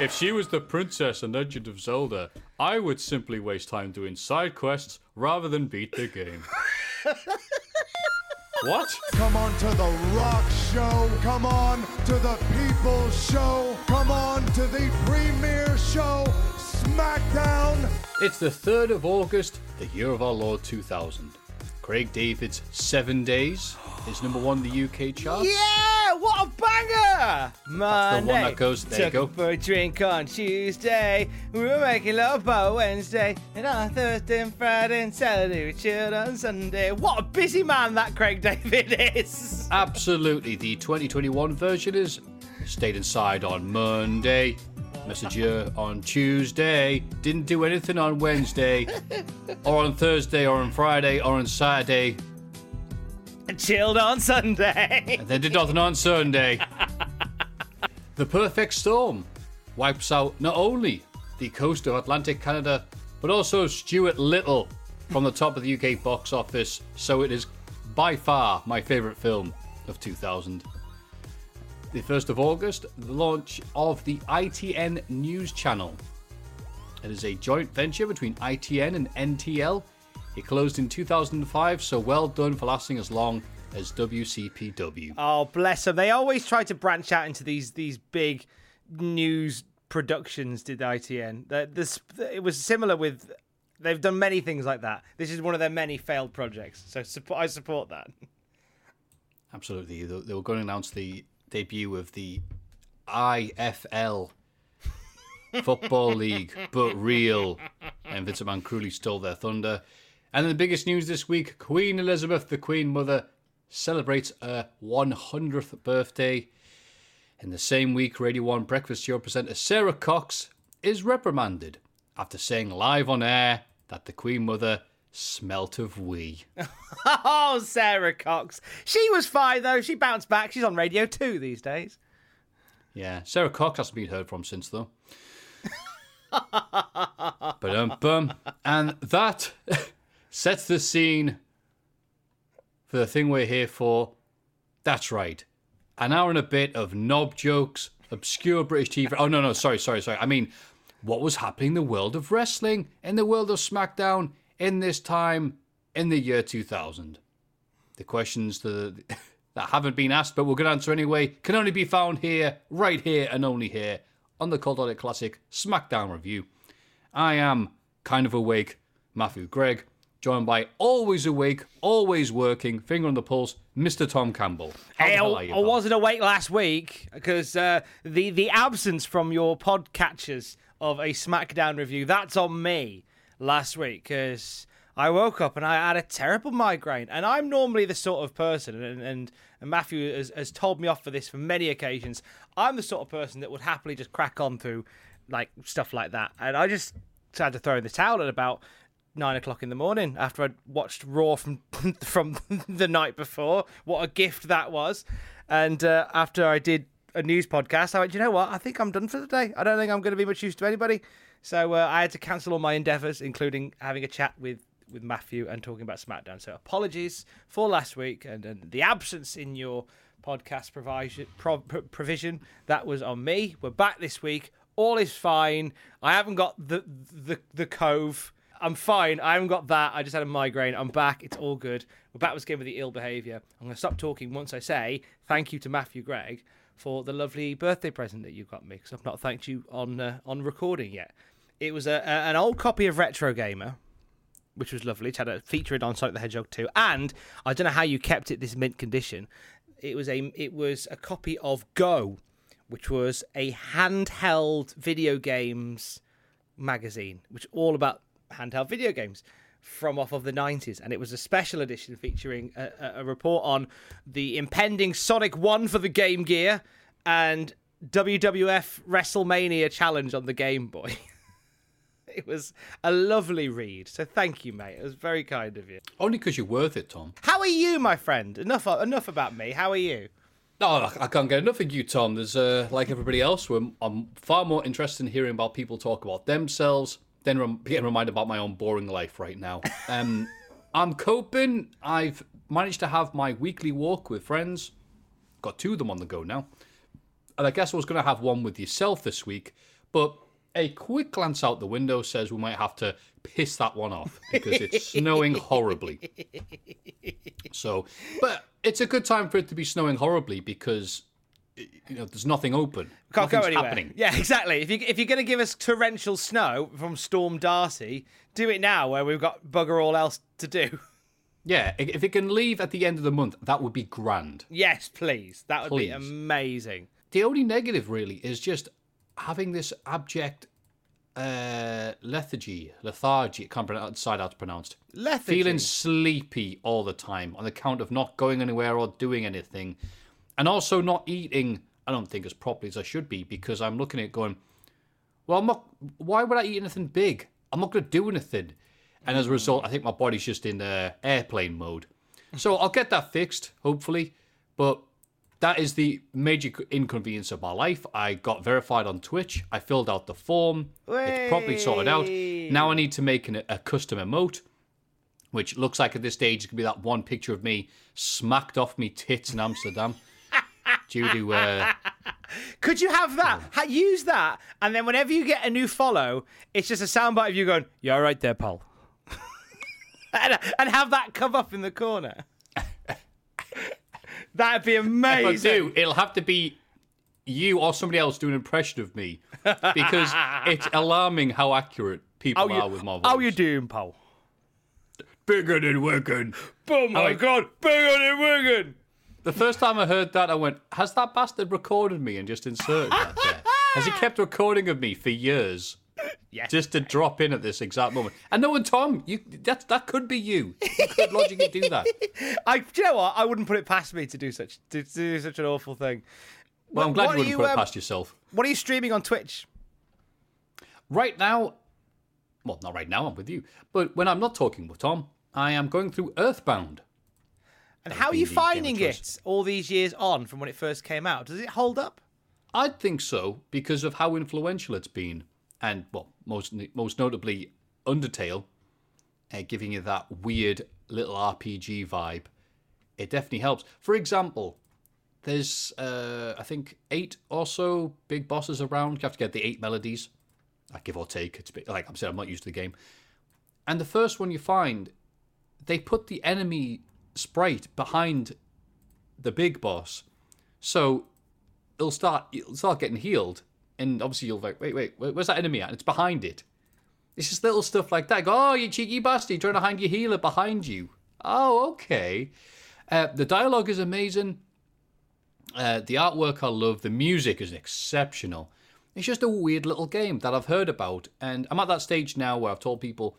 If she was the princess in Legend of Zelda, I would simply waste time doing side quests rather than beat the game. what? Come on to the rock show. Come on to the people show. Come on to the premiere show. SmackDown. It's the 3rd of August, the year of our Lord 2000. Craig David's Seven Days is number one in the UK charts. Yeah, what a banger! Monday, the one that goes- there you go. for a drink on Tuesday. We were making love by Wednesday, and on Thursday and Friday and Saturday we chilled on Sunday. What a busy man that Craig David is! Absolutely. The 2021 version is stayed inside on Monday, messenger on Tuesday, didn't do anything on Wednesday, or on Thursday, or on Friday, or on Saturday, chilled on Sunday. and then did nothing on Sunday. the perfect storm wipes out not only the coast of Atlantic Canada, but also Stuart Little from the top of the UK box office. So it is by far my favourite film of 2000. The 1st of August, the launch of the ITN News Channel. It is a joint venture between ITN and NTL. It closed in 2005, so well done for lasting as long as WCPW. Oh, bless them. They always try to branch out into these these big news productions. Did ITN? The, this it was similar with. They've done many things like that. This is one of their many failed projects. So support, I support that. Absolutely. They they were going to announce the debut of the IFL Football League, but real. And Vincent Man cruelly stole their thunder. And the biggest news this week Queen Elizabeth, the Queen Mother, celebrates her 100th birthday. In the same week, Radio 1 breakfast show presenter Sara Cox is reprimanded after saying live on air that the Queen Mother smelt of wee. Oh, Sara Cox. She was fine though. She bounced back. She's on Radio Two these days. Yeah, Sara Cox hasn't been heard from since though. but um, bum, and that sets the scene for the thing we're here for. That's right, an hour and a bit of knob jokes, obscure British TV. Oh no, no, sorry, sorry, sorry. I mean, what was happening in the world of wrestling, in the world of SmackDown, in this time, in the year 2000? The questions that that haven't been asked, but we're going to answer anyway, can only be found here, right here, and only here on the Cultaholic Classic SmackDown review. I am kind of awake, Matthew Gregg, joined by always awake, always working, finger on the pulse, Mr. Tom Campbell. Hey, I, you, I wasn't awake last week because uh, the the absence from your podcatchers of a SmackDown review that's on me last week because I woke up and I had a terrible migraine and I'm normally the sort of person and and, and Matthew has, has told me off for this for many occasions. I'm the sort of person that would happily just crack on through like stuff like that and I just had to throw in the towel at about nine o'clock in the morning after I'd watched Raw from from the night before. What a gift that was! And uh, after I did a news podcast, I went, you know what? I think I'm done for the day. I don't think I'm going to be much use to anybody. So uh, I had to cancel all my endeavours, including having a chat with with Matthew and talking about SmackDown. So apologies for last week and, and the absence in your podcast provision, pro, pro- provision. That was on me. We're back this week. All is fine. I haven't got the the the cove. I'm fine. I haven't got that. I just had a migraine. I'm back. It's all good. We're back with game with the ill behaviour. I'm going to stop talking once I say thank you to Matthew Gregg for the lovely birthday present that you got me because I've not thanked you on uh, on recording yet. It was a, a, an old copy of Retro Gamer, which was lovely. It had a feature on Sonic the Hedgehog 2, and I don't know how you kept it this mint condition. It was a it was a copy of Go, which was a handheld video games magazine, which all about handheld video games from off of the 90s and it was a special edition featuring a- a report on the impending Sonic 1 for the Game Gear and WWF WrestleMania challenge on the Game Boy. it was a lovely read. So thank you, mate. It was very kind of you. Only because you're worth it, Tom. How are you, my friend? Enough enough about me. How are you? No, I can't get enough of you, Tom. There's uh, like everybody else. we're- I'm far more interested in hearing about people talk about themselves than rem- getting reminded about my own boring life right now. Um, I'm coping. I've managed to have my weekly walk with friends. Got two of them on the go now, and I guess I was going to have one with yourself this week, but a quick glance out the window says we might have to piss that one off because it's snowing horribly. So, but it's a good time for it to be snowing horribly because you know there's nothing open. Can't go anywhere. happening. Yeah, exactly. If you if you're going to give us torrential snow from Storm Darcy, do it now where we've got bugger all else to do. Yeah, if it can leave at the end of the month, that would be grand. Yes, please. That would be amazing. The only negative really is just having this abject uh, lethargy, lethargy. I can't decide how it's pronounced. Lethargy. Feeling sleepy all the time on account of not going anywhere or doing anything, and also not eating. I don't think as properly as I should be because I'm looking at it going, well, I'm not. Why would I eat anything big? I'm not going to do anything, and as a result, I think my body's just in uh, airplane mode. So I'll get that fixed, hopefully. But that is the major inconvenience of my life. I got verified on Twitch. I filled out the form. It's properly sorted out. Now I need to make an, a custom emote, which looks like at this stage it could be that one picture of me smacked off me tits in Amsterdam. due to uh, Could you have that? Ha- use that, and then whenever you get a new follow, it's just a soundbite of you going, "You're right there, pal," and, and have that come up in the corner. That'd be amazing. if I amazing. do, it'll have to be you or somebody else doing an impression of me because it's alarming how accurate people How you, are with my voice. how you doing, pal? bigger than Wigan? Oh my like- god, bigger than Wigan. The first time I heard that, I went, "Has that bastard recorded me and just inserted that there? Has he kept recording of me for years, Yes. just to drop in at this exact moment?" And no, and Tom, you that that could be you. You could logically do that. I, do you know what? I wouldn't put it past me to do such to, to do such an awful thing. Well, I'm glad you wouldn't you, put it um, past yourself. What are you streaming on Twitch? Right now, well, not right now. I'm with you, but when I'm not talking with Tom, I am going through Earthbound. And how are you the game of finding it all these years on from when it first came out? Does it hold up? I'd think so because of how influential it's been, and well, most most notably Undertale, uh, giving you that weird little RPG vibe. It definitely helps. For example, there's uh, I think eight or so big bosses around. You have to get the eight melodies, uh, give or take. It's bit, like I'm saying, I'm not used to the game. And the first one you find, they put the enemy sprite behind the big boss, so it'll start it'll start getting healed, and obviously you'll like, wait, wait, where's that enemy at? And it's behind it. It's just little stuff like that. Go, oh, you cheeky bastard, trying to hang your healer behind you. Oh, okay. Uh, the dialogue is amazing. Uh, the artwork I love. The music is exceptional. It's just a weird little game that I've heard about, and I'm at that stage now where I've told people,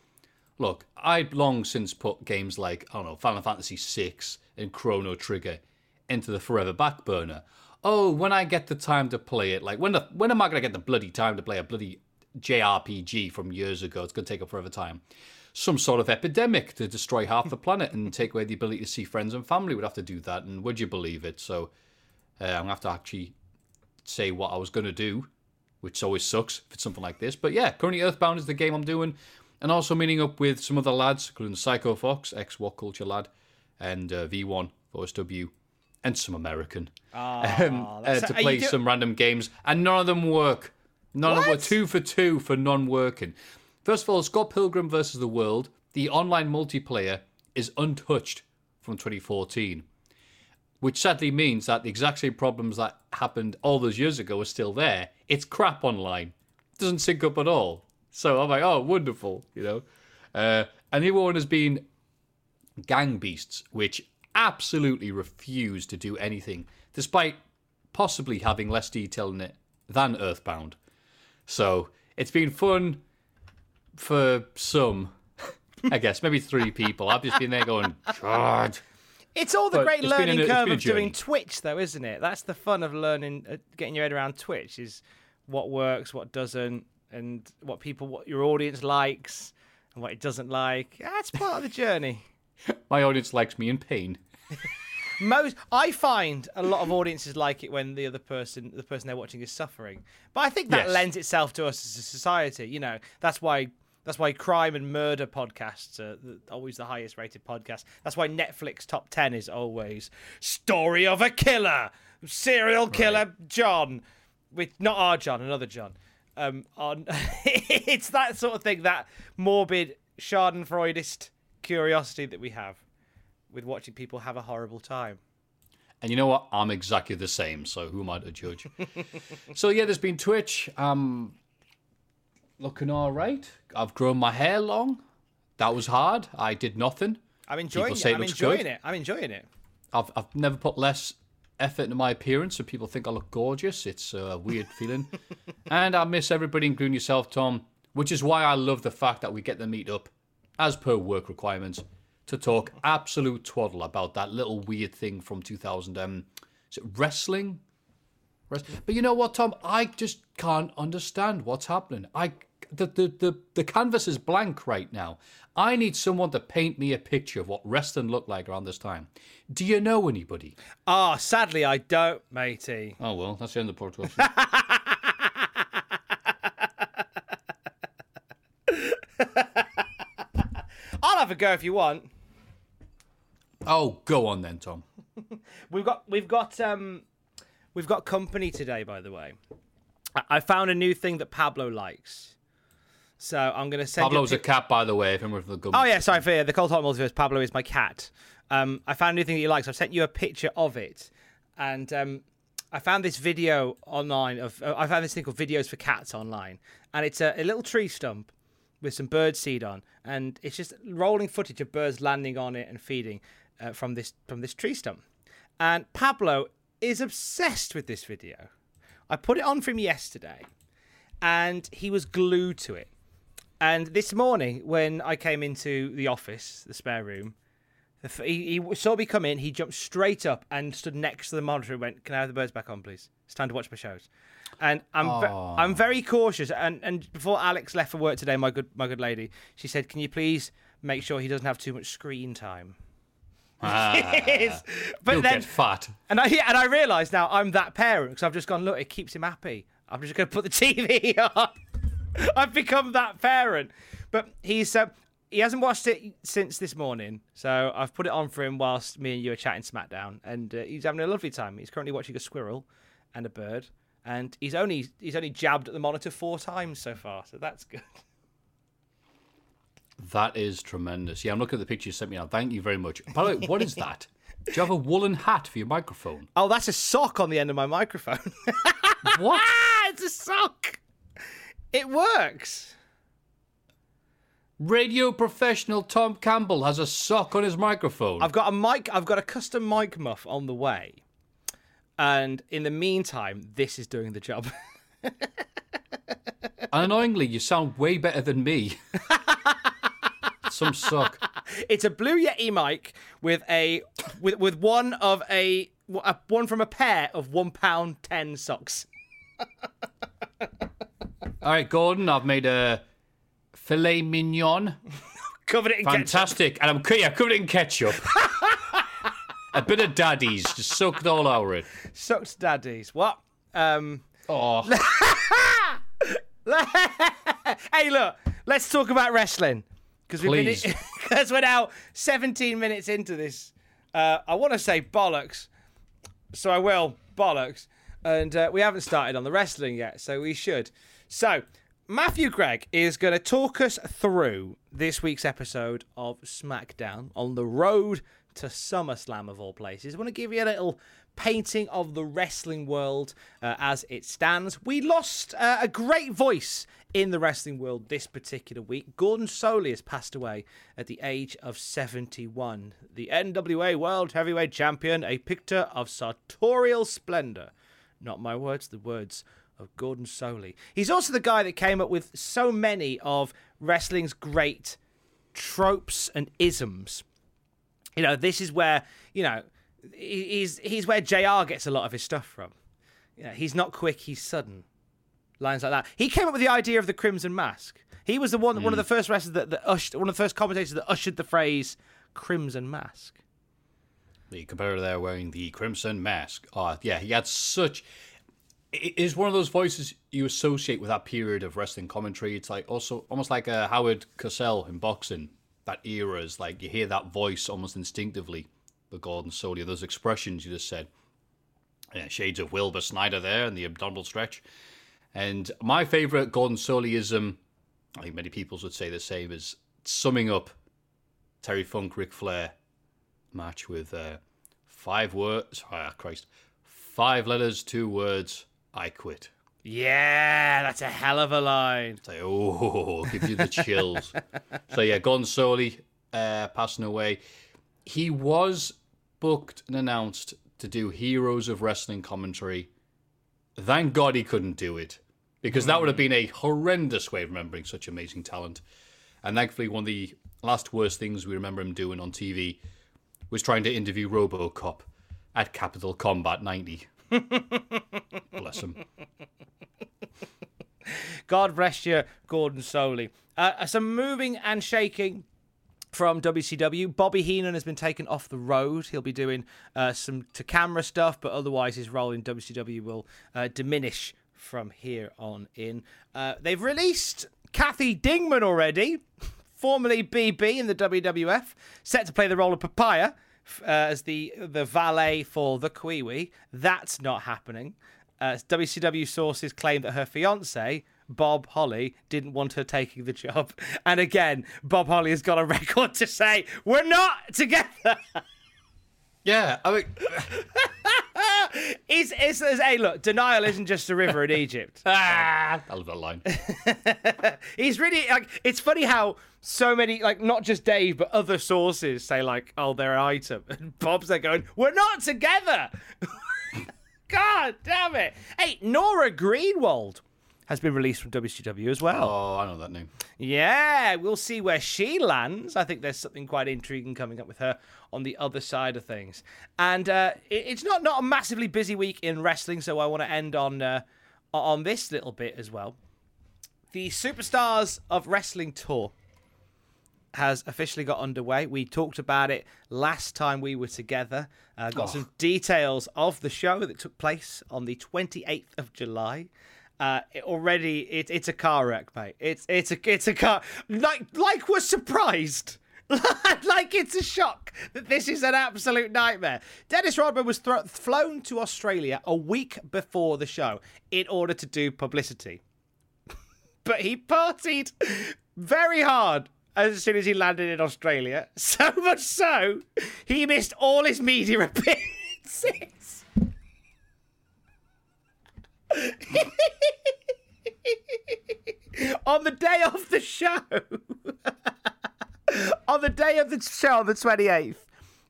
look, I'd long since put games like I don't know Final Fantasy VI and Chrono Trigger into the forever back burner. Oh, when I get the time to play it, like when the, when am I to get the bloody time to play a bloody JRPG from years ago? It's to take up forever time. Some sort of epidemic to destroy half the planet and take away the ability to see friends and family would have to do that. And would you believe it? So uh, I'm to have to actually say what I was to do, which always sucks if it's something like this. But yeah, currently Earthbound is the game I'm doing. And also meeting up with some other lads, including Psycho Fox, ex What Culture lad, and uh, V1 OSW, and some American, um, uh, to play do- some random games. And none of them work. None of them were two for two for non working. First of all, Scott Pilgrim versus the World, the online multiplayer is untouched from 2014, which sadly means that the exact same problems that happened all those years ago are still there. It's crap online, doesn't sync up at all. So I'm like, oh, wonderful, you know. Uh, and the other one has been Gang Beasts, which absolutely refuse to do anything, despite possibly having less detail in it than Earthbound. So it's been fun for some, I guess, maybe three people. I've just been there going, God. It's all the But great learning a- curve of doing. Twitch, though, isn't it? That's the fun of learning, uh, getting your head around Twitch is what works, what doesn't, and what people, what your audience likes, and what it doesn't like. That's part of the journey. My audience likes me in pain. Most, I find a lot of audiences like it when the other person, the person they're watching, is suffering. But I think that Yes. lends itself to us as a society. You know, that's why that's why crime and murder podcasts are the, always the highest rated podcast. That's why Netflix top ten is always story of a killer, serial killer John, with not our John, another John. Um, on it's that sort of thing, that morbid Schadenfreudist curiosity that we have with watching people have a horrible time. And you know what? I'm exactly the same, so who am I to judge? so yeah, there's been Twitch. Um looking all right. I've grown my hair long. That was hard. I did nothing. I'm enjoying People it. say it I'm enjoying good. it. I'm enjoying it. I've I've never put less effort into my appearance, so people think I look gorgeous. It's a weird feeling, and I miss everybody, including yourself, Tom. Which is why I love the fact that we get to meet up, as per work requirements, to talk absolute twaddle about that little weird thing from 2000. Um, is it wrestling? Wrest- But you know what, Tom? I just can't understand what's happening. I the, the the the canvas is blank right now. I need someone to paint me a picture of what wrestling looked like around this time. Do you know anybody? Ah, sadly, I don't, matey. Oh well, that's the end of the podcast. I'll have a go if you want. oh, go on then, Tom. We've got we've got um we've got company today, by the way. I, I found a new thing that Pablo likes. So I'm gonna send Pablo's you a cat, by the way. If anyone from the Oh government. yeah, sorry for the Cultaholic Multiverse. Pablo is my cat. Um, I found a new thing that he likes. I've sent you a picture of it, and um, I found this video online of. Uh, I found this thing called videos for cats online, and it's a, a little tree stump with some bird seed on, and it's just rolling footage of birds landing on it and feeding uh, from this from this tree stump. And Pablo is obsessed with this video. I put it on for him yesterday, and he was glued to it. And this morning, when I came into the office, the spare room, he, he saw me come in. He jumped straight up and stood next to the monitor and went, "Can I have the birds back on, please? It's time to watch my shows." And I'm ve- I'm very cautious. And and before Alex left for work today, my good my good lady, she said, "Can you please make sure he doesn't have too much screen time?" Yes. but then fat. and I and I realise now I'm that parent because I've just gone. Look, it keeps him happy. I'm just going to put the TV on. I've become that parent. But he's uh, he hasn't watched it since this morning, so I've put it on for him whilst me and you are chatting SmackDown, and uh, he's having a lovely time. He's currently watching a squirrel and a bird, and he's only he's only jabbed at the monitor four times so far, so that's good. That is tremendous. Yeah, I'm looking at the picture you sent me now. Thank you very much. By the way, what is that? Do you have a woolen hat for your microphone? Oh, that's a sock on the end of my microphone. What? ah, it's a sock. It works. Radio professional Tom Campbell has a sock on his microphone. I've got a mic. I've got a custom mic muff on the way, and in the meantime, this is doing the job. Annoyingly, you sound way better than me. Some sock. it's a Blue Yeti mic with a with with one of a, a one from a pair of one pound ten socks. All right, Gordon, I've made a filet mignon. Covered it in ketchup. Fantastic. And I'm, yeah, covered it in ketchup. a bit of daddy's, just soaked all over it. Sucks daddies. What? Um. Oh, hey, look. Let's talk about wrestling because we've because we're now 17 minutes into this. Uh, I want to say bollocks, so I will bollocks, and uh, we haven't started on the wrestling yet, so we should. So Matthew Gregg is going to talk us through this week's episode of SmackDown on the road to SummerSlam of all places. I want to give you a little painting of the wrestling world uh, as it stands. We lost uh, a great voice in the wrestling world this particular week. Gordon Solie has passed away at the age of 71. The NWA World Heavyweight Champion, a picture of sartorial splendor. Not my words, the words of Gordon Solie. He's also the guy that came up with so many of wrestling's great tropes and isms. You know, this is where, you know, he's he's where JR gets a lot of his stuff from. You know, he's not quick, he's sudden. Lines like that. He came up with the idea of the Crimson Mask. He was the one, one of the hmm. first wrestlers that, that ushered, one of the first commentators that ushered the phrase "Crimson Mask." The competitor there wearing the crimson mask. Oh, yeah, he had such. It is one of those voices you associate with that period of wrestling commentary. It's like also almost like a Howard Cosell in boxing. That era is like you hear that voice almost instinctively. The Gordon Solie, those expressions you just said. Yeah, shades of Wilbur Snyder there and the abdominal stretch. And my favourite Gordon Solieism, I think many people would say the same, is summing up Terry Funk, Ric Flair match with uh, five words. Ah, Christ. Five letters, two words. I quit. Yeah, that's a hell of a line. It's like, oh, gives you the chills. so yeah, Solie uh, passing away. He was booked and announced to do Heroes of Wrestling commentary. Thank God he couldn't do it because that would have been a horrendous way of remembering such amazing talent. And thankfully, one of the last worst things we remember him doing on TV was trying to interview RoboCop at Capital Combat 90. Bless him. God rest you, Gordon Solie. Uh, some moving and shaking from WCW. Bobby Heenan has been taken off the road. He'll be doing uh, some to camera stuff, but otherwise his role in WCW will uh, diminish from here on in. Uh, they've released Kathy Dingman already, formerly BB in the WWF, set to play the role of Papaya uh, as the the valet for the Kiwi. That's not happening. Uh, WCW sources claim that her fiance Bob Holly didn't want her taking the job, and again, Bob Holly has got a record to say we're not together. Yeah, I mean, It's, it's, it's, hey, look, denial isn't just a river in Egypt. ah, I love that line. He's really like. It's funny how so many, like, not just Dave, but other sources say like, "Oh, they're an item," and Bob's there going, "We're not together." God damn it! Hey, Nora Greenwald has been released from WCW as well. Oh, I know that name. Yeah, we'll see where she lands. I think there's something quite intriguing coming up with her on the other side of things. And uh, it's not not a massively busy week in wrestling, so I want to end on uh, on this little bit as well. The Superstars of Wrestling tour has officially got underway. We talked about it last time we were together. Uh, got some details of the show that took place on the 28th of July. Uh, already, it, it's a car wreck, mate. It's it's a it's a car like like we're surprised. like it's a shock that this is an absolute nightmare. Dennis Rodman was thro- flown to Australia a week before the show in order to do publicity but he partied very hard as soon as he landed in Australia. So much so, he missed all his media appearances. on the day of the show, on the day of the show, on the 28th,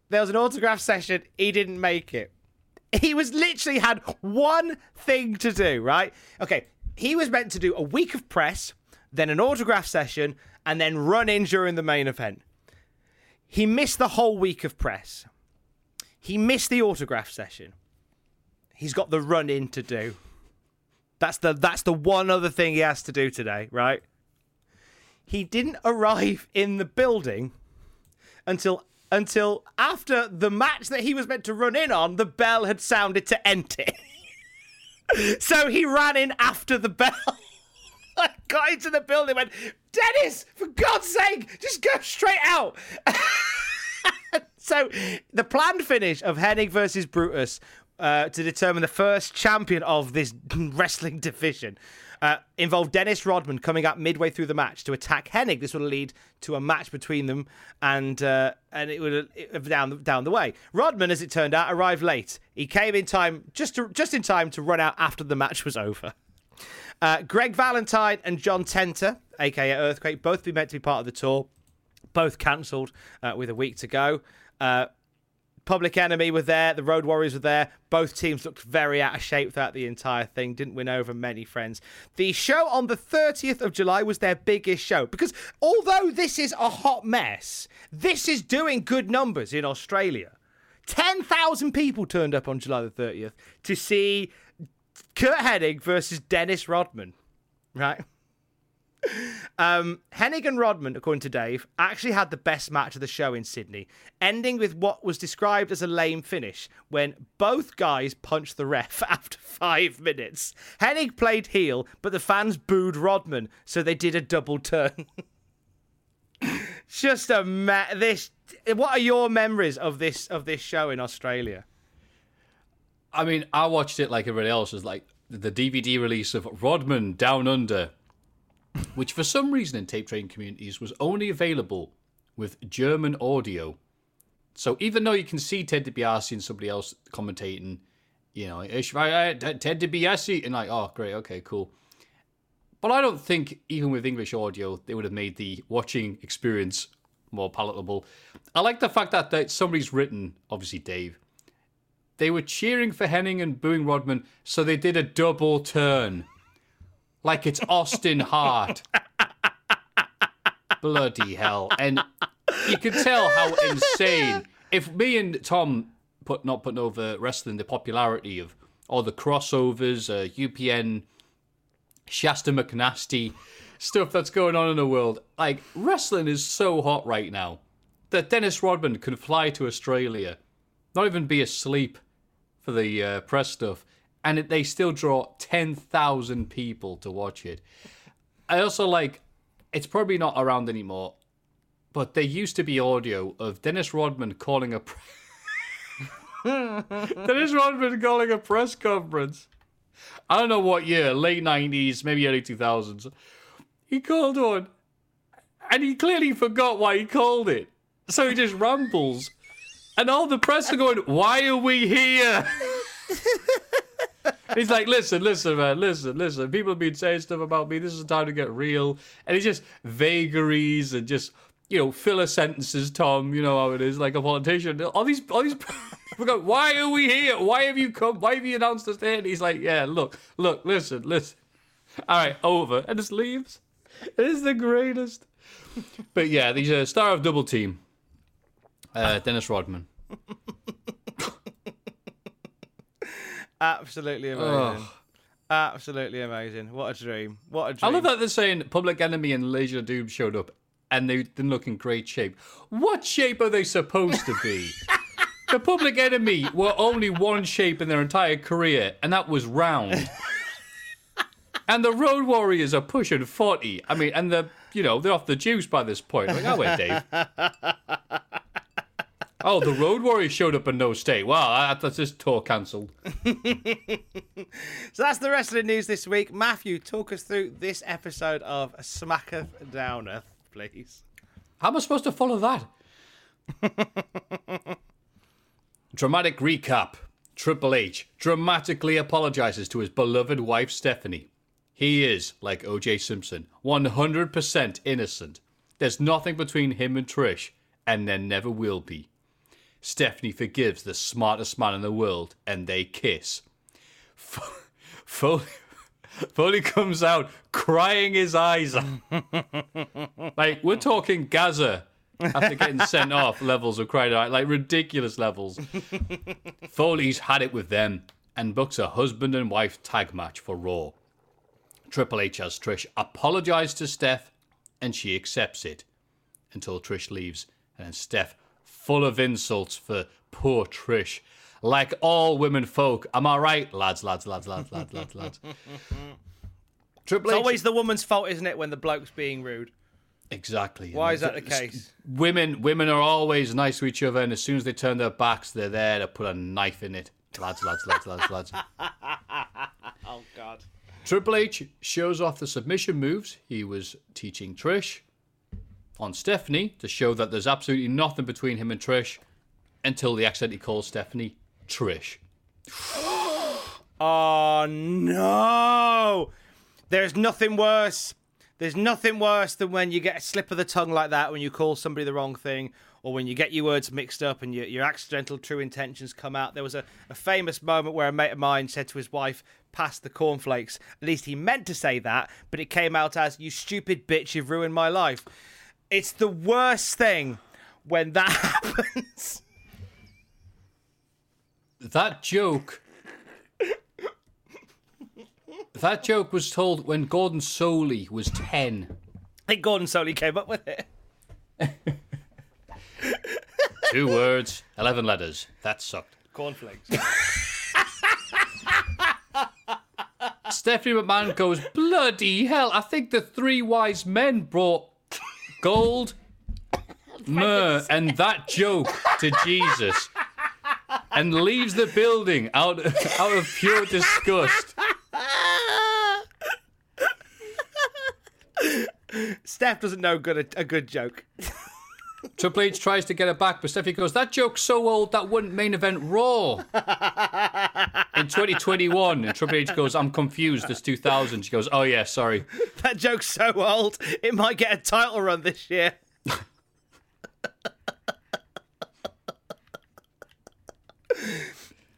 there was an autograph session. He didn't make it. He was literally had one thing to do, right? Okay, he was meant to do a week of press, then an autograph session, and then run in during the main event. He missed the whole week of press. He missed the autograph session. He's got the run in to do. That's the that's the one other thing he has to do today, right? He didn't arrive in the building until until after the match that he was meant to run in on, the bell had sounded to enter. so he ran in after the bell. Got into the building, went, Dennis, for God's sake, just go straight out. so the planned finish of Hennig versus Brutus uh, to determine the first champion of this wrestling division. Uh, involved Dennis Rodman coming up midway through the match to attack Hennig. This would lead to a match between them, and uh, and it would uh, down down the way. Rodman, as it turned out, arrived late. He came in time, just to, just in time to run out after the match was over. Uh, Greg Valentine and John Tenta, aka Earthquake, both be meant to be part of the tour, both cancelled uh, with a week to go. Uh, Public Enemy were there, the Road Warriors were there. Both teams looked very out of shape throughout the entire thing, didn't win over many friends. The show on the 30th of July was their biggest show because although this is a hot mess, this is doing good numbers in Australia. 10,000 people turned up on July the 30th to see Curt Hennig versus Dennis Rodman, right? Um, Hennig and Rodman, according to Dave, actually had the best match of the show in Sydney, ending with what was described as a lame finish when both guys punched the ref after five minutes. Hennig played heel, but the fans booed Rodman, so they did a double turn. Just a ma- this. What are your memories of this of this show in Australia? I mean, I watched it like everybody else. It was like the DVD release of Rodman Down Under, which for some reason in tape trading communities was only available with German audio. So even though you can see Ted DiBiase and somebody else commentating, you know, "Ich uh, Ted DiBiase, and like, oh, great, okay, cool. But I don't think even with English audio they would have made the watching experience more palatable. I like the fact that, that somebody's written, obviously Dave, they were cheering for Hennig and booing Rodman, so they did a double turn. Like it's Austin Hart. Bloody hell. And you can tell how insane. If me and Tom put not putting over wrestling, the popularity of all the crossovers, uh, UPN, Shasta McNasty, stuff that's going on in the world. Like, wrestling is so hot right now that Dennis Rodman can fly to Australia, not even be asleep for the uh, press stuff, and they still draw 10,000 people to watch it. I also like, it's probably not around anymore, but there used to be audio of Dennis Rodman calling a. Pre- Dennis Rodman calling a press conference. I don't know what year, late 90s, maybe early 2000s. He called one, and he clearly forgot why he called it. So he just rambles. And all the press are going, Why are we here? He's like, listen, listen, man, listen, listen. People have been saying stuff about me. This is the time to get real. And it's just vagaries and just, you know, filler sentences, Tom. You know how it is, like a politician. All these, all these people go, why are we here? Why have you come? Why have you announced us here? And he's like, yeah, look, look, listen, listen. All right, over. And just leaves. It is the greatest. But yeah, the uh, star of Double Team, uh, Dennis Rodman. Absolutely amazing. Absolutely amazing. What a dream. What a dream. I love that they're saying Public Enemy and of Doom showed up and they didn't look in great shape. What shape are they supposed to be? the Public Enemy were only one shape in their entire career, and that was round. and the Road Warriors are pushing 40. I mean, and the you know, they're off the juice by this point. Like, oh, wait, Dave. Oh, the Road Warriors showed up in no state. Wow, that's this tour cancelled. So that's the wrestling news this week. Matthew, talk us through this episode of Smacketh Downeth, please. How am I supposed to follow that? Dramatic recap. Triple H dramatically apologizes to his beloved wife Stephanie. He is, like OJ Simpson, 100% innocent. There's nothing between him and Trish, and there never will be. Stephanie forgives the smartest man in the world, and they kiss. F- Foley, Foley comes out crying his eyes out. like, we're talking Gazza after getting sent off levels of crying out, like ridiculous levels. Foley's had it with them and books a husband and wife tag match for Raw. Triple H has Trish apologize to Steph, and she accepts it until Trish leaves, and then Steph full of insults for poor Trish. Like all women folk, am I right, lads, lads, lads, lads, lads, lads, lads. Triple It's H, always the woman's fault, isn't it, when the bloke's being rude? exactly. Why is that the case? Women, women are always nice to each other, and as soon as they turn their backs, they're there to put a knife in it. Lads, lads, lads, lads, lads. Oh, God. Triple H shows off the submission moves he was teaching Trish on Stephanie to show that there's absolutely nothing between him and Trish until they accidentally call Stephanie Trish. Oh no! There's nothing worse. There's nothing worse than when you get a slip of the tongue like that when you call somebody the wrong thing, or when you get your words mixed up and your, your accidental true intentions come out. There was a, a famous moment where a mate of mine said to his wife, "Pass the cornflakes." At least he meant to say that, but it came out as, "You stupid bitch, you've ruined my life." It's the worst thing when that happens. That joke. that joke was told when Gordon Solie was 10. I think Gordon Solie came up with it. Two words, 11 letters. That sucked. Cornflakes. Stephanie McMahon goes, Bloody hell, I think the three wise men brought gold, myrrh, and that joke to Jesus. And leaves the building out, out of pure disgust. Steph doesn't know good a, a good joke. Triple H tries to get it back, but Stephanie goes, That joke's so old that wouldn't main event Raw in 2021. And Triple H goes, I'm confused. It's 2000. She goes, Oh, yeah, sorry. That joke's so old, it might get a title run this year.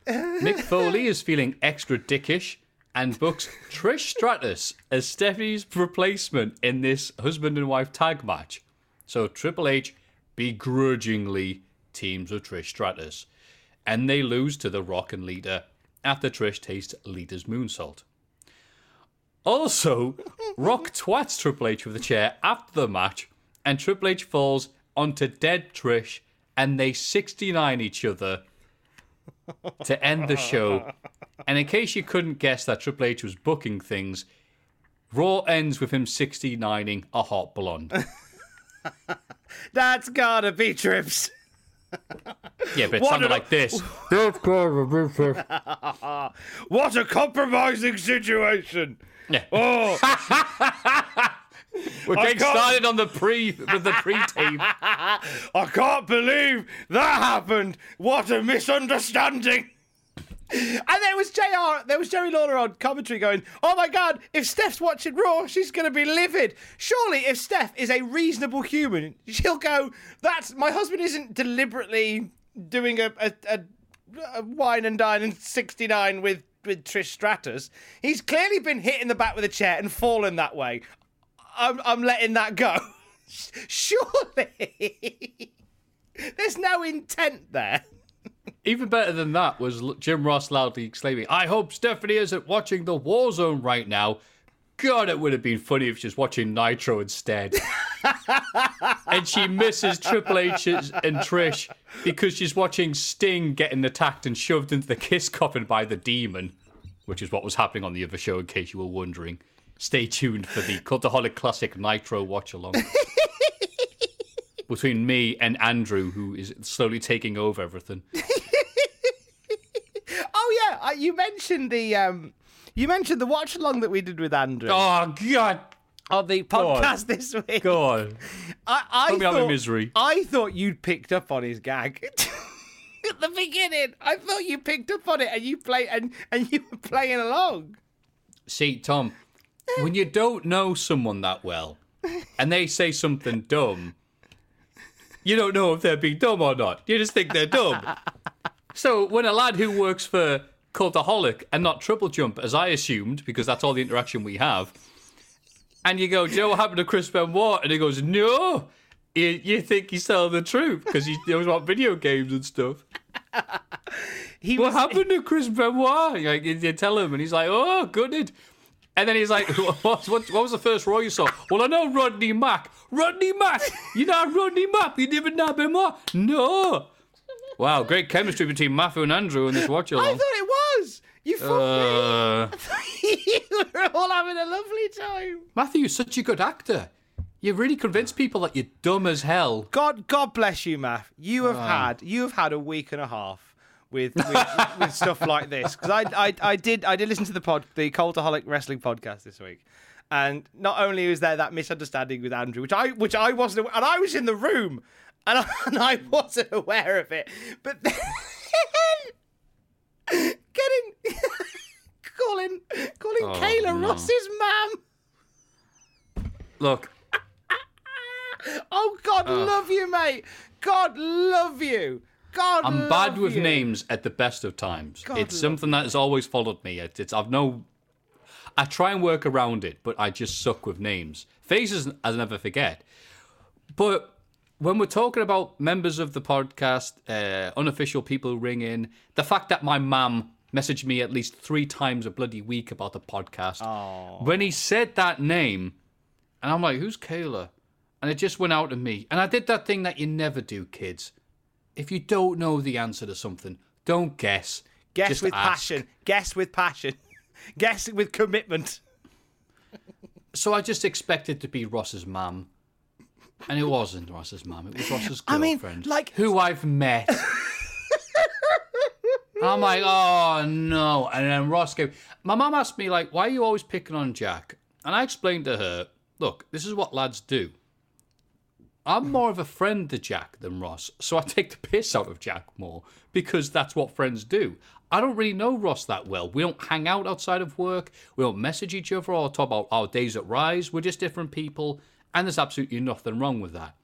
Mick Foley is feeling extra dickish and books Trish Stratus as Stephanie's replacement in this husband and wife tag match. So Triple H begrudgingly teams with Trish Stratus, and they lose to The Rock and Lita after Trish tastes Lita's moonsault. Also, Rock twats Triple H with a chair after the match, and Triple H falls onto dead Trish, and they 69 each other to end the show. And in case you couldn't guess that Triple H was booking things, Raw ends with him 69ing a hot blonde. That's gotta be trips. Yeah, but it What sounded an- like this. What a compromising situation. Yeah. Oh, We're getting started on the pre with the pre-tape. I can't believe that happened. What a misunderstanding. And there was JR, there was Jerry Lawler on commentary going, Oh my god, if Steph's watching Raw, she's going to be livid. Surely, if Steph is a reasonable human, she'll go, That's my husband isn't deliberately doing a, a, a, a wine and dine in 69 with, with Trish Stratus. He's clearly been hit in the back with a chair and fallen that way. I'm, I'm letting that go. Surely. There's no intent there. Even better than that was Jim Ross loudly exclaiming, I hope Stephanie isn't watching the Warzone right now. God, it would have been funny if she's watching Nitro instead. and she misses Triple H and Trish because she's watching Sting getting attacked and shoved into the kiss coffin by the demon, which is what was happening on the other show, in case you were wondering. Stay tuned for the Cultaholic Classic Nitro watch along. Between me and Andrew, who is slowly taking over everything. Yeah, you mentioned the um, you mentioned the watch along that we did with Andrew Oh God! on the on. podcast this week. Go on. I, I Put me out thought, of misery. I thought you'd picked up on his gag at the beginning. I thought you picked up on it and you play and and you were playing along. See, Tom, when you don't know someone that well, and they say something dumb, you don't know if they're being dumb or not. You just think they're dumb. so when a lad who works for Cultaholic and not Triple Jump, as I assumed, because that's all the interaction we have, and you go, Do you know what happened to Chris Benoit? And he goes, No. You, you think he's telling the truth because he knows about video games and stuff. He What was happened to Chris Benoit? Like, you, tell him, and he's like, "Oh, good." And then he's like, what, what, what was the first Raw you saw? Well, I know Rodney Mack. Rodney Mack! You know Rodney Mack? You never know Benoit? No! Wow, great chemistry between Matthew and Andrew in this watch along. I thought it was. You thought Uh, you were all having a lovely time. Matthew, you're such a good actor. You really convinced people that you're dumb as hell. God, God bless you, Matt. You have had, you have had a week and a half with with, with stuff like this because I, I I did I did listen to the pod the Cultaholic Wrestling podcast this week, and not only was there that misunderstanding with Andrew, which I which I wasn't, and I was in the room, and I, and I wasn't aware of it, but then getting calling calling Oh, Kayla no. Ross's mum. Look, Oh God, love you, mate. God love you. God, I'm bad with you. names at the best of times. God it's something that has always followed me. It, it's I've no. I try and work around it, but I just suck with names. Faces I never forget. But when we're talking about members of the podcast, uh, unofficial people ring in, the fact that my mum messaged me at least three times a bloody week about the podcast. When he said that name, and I'm like, who's Kayla? And it just went out of me. And I did that thing that you never do, kids. If you don't know the answer to something, don't guess. Guess Just with ask. passion. Guess with passion. Guess with commitment. So I just expected to be Ross's mum. And it wasn't Ross's mum, it was Ross's I mean, girlfriend. like- who I've met. I'm like, oh no. And then Ross came. My mum asked me, like, why are you always picking on Jack? And I explained to her, look, this is what lads do. I'm more of a friend to Jack than Ross, so I take the piss out of Jack more because that's what friends do. I don't really know Ross that well. We don't hang out outside of work. We don't message each other or talk about our days at Rise. We're just different people, and there's absolutely nothing wrong with that.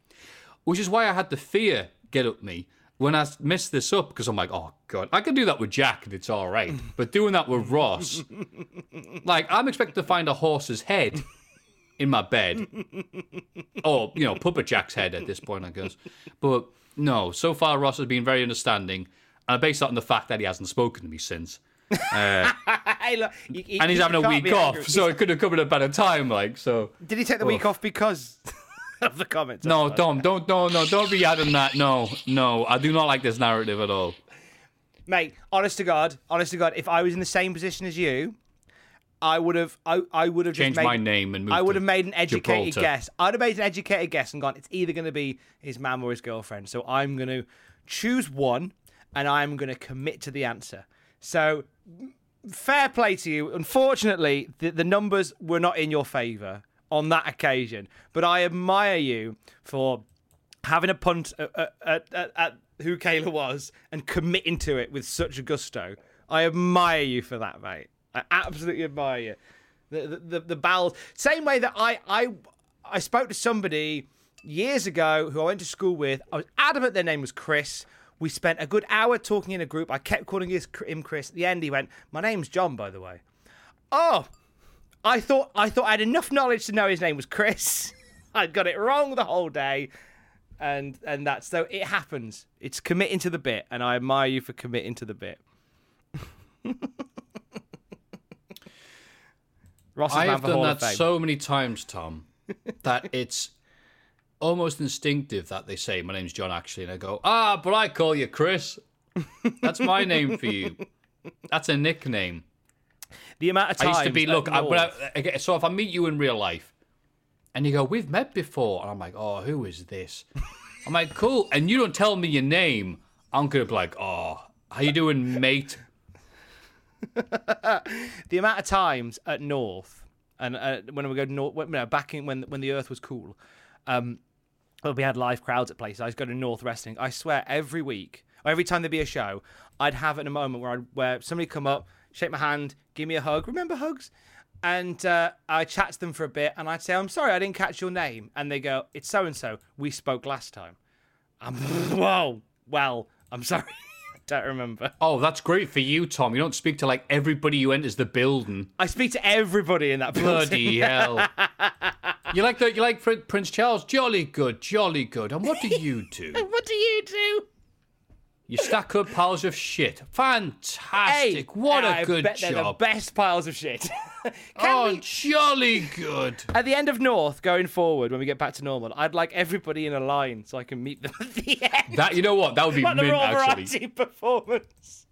Which is why I had the fear get up me when I messed this up because I'm like, oh god, I can do that with Jack and it's all right, but doing that with Ross, like I'm expecting to find a horse's head in my bed, or you know, puppet Jack's head at this point, I guess. But no, so far Ross has been very understanding, and I base that on the fact that he hasn't spoken to me since, Uh, hey, look, you- you- and he's you having a week off, angry. so it could have come at a better time, like so. Did he take the week oh. off because of the comments? No, Tom, don't, don't, no, don't be adding that. No, no, I do not like this narrative at all. Mate, honest to God, honest to God, if I was in the same position as you, I would have, I, I would have changed just made, my name and move I would to have made an educated Gibraltar. guess. I'd have made an educated guess and gone, it's either going to be his mum or his girlfriend. So I'm going to choose one, and I'm going to commit to the answer. So fair play to you. Unfortunately, the, the numbers were not in your favour on that occasion, but I admire you for having a punt at, at, at, at who Kayla was and committing to it with such gusto. I admire you for that, mate. I absolutely admire you. The the the, the bowels. Same way that I I I spoke to somebody years ago who I went to school with. I was adamant their name was Chris. We spent a good hour talking in a group. I kept calling his- him Chris. At the end, he went, "My name's John, by the way." Oh, I thought I thought I had enough knowledge to know his name was Chris. I'd got it wrong the whole day, and and that's so it happens. It's committing to the bit, and I admire you for committing to the bit. Ross I have done that so many times, Tom, that it's almost instinctive that they say, My name's John, actually. And I go, Ah, but I call you Chris. That's my name for you. That's a nickname. the amount of times I used to be, look, I, I, so if I meet you in real life and you go, We've met before. And I'm like, Oh, who is this? I'm like, Cool. And you don't tell me your name. I'm going to be like, Oh, how you doing, mate? the amount of times at North and uh, when we go North, when, back in when when the Earth was cool, um, when we had live crowds at places. I used to go to North Wrestling. I swear, every week, or every time there'd be a show, I'd have it in a moment where I'd, where somebody come up, shake my hand, give me a hug. Remember hugs? And uh, I chat to them for a bit, and I'd say, "I'm sorry, I didn't catch your name," and they go, "It's so and so. We spoke last time." I'm whoa. Well, I'm sorry, I don't remember. Oh, that's great for you, Tom. You don't speak to like everybody who enters the building. I speak to everybody in that building. Bloody hell! You like the you like Prince Charles? Jolly good, jolly good. And what do you do? What do you do? You stack up piles of shit. Hey, Fantastic! what a I good bet They're the job. best piles of shit. Oh, we, jolly good. at the end of North, going forward, when we get back to normal, I'd like everybody in a line so I can meet them at the end. That you know what? That would be like the mint Raw actually. Variety performance.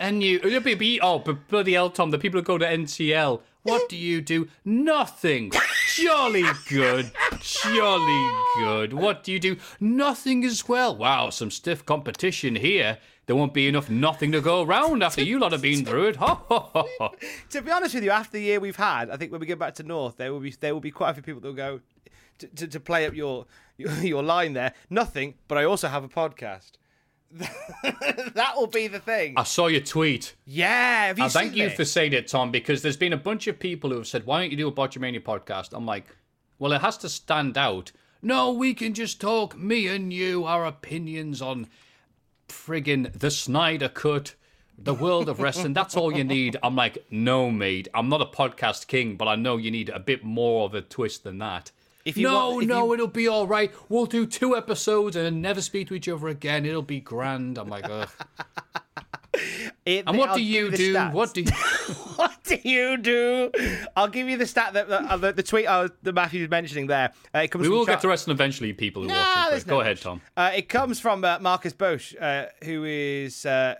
And you, it'd be, be oh, but bloody hell, Tom. The people who go to NCL. What do you do? Nothing. Jolly good. Jolly good. What do you do? Nothing as well. Wow, some stiff competition here. There won't be enough nothing to go around after you lot have been through it. To be honest with you, after the year we've had, I think when we get back to North, there will be there will be quite a few people that will go to, to, to play up your, your your line there. Nothing, but I also have a podcast. that will be the thing. I saw your tweet. yeah, have you Uh, thank you it? for saying it, Tom, because there's been a bunch of people who have said, why don't you do a Botchamania podcast? I'm like, well, it has to stand out. No, we can just talk, me and you, our opinions on friggin' the Snyder Cut, the world of wrestling. That's all you need. I'm like, no, mate. I'm not a podcast king, but I know you need a bit more of a twist than that. If you no, want- if no, you- it'll be all right. We'll do two episodes and never speak to each other again. It'll be grand. I'm like, ugh. It- And what do you do? What do you... what do you do? I'll give you the stat that uh, the, the tweet I was, that Matthew was mentioning there. Uh, it comes We from will Char- get to wrestling eventually, people who watch it. no Go ahead. Tom. Uh, it comes from uh, Marcus Bosch, uh, who is uh,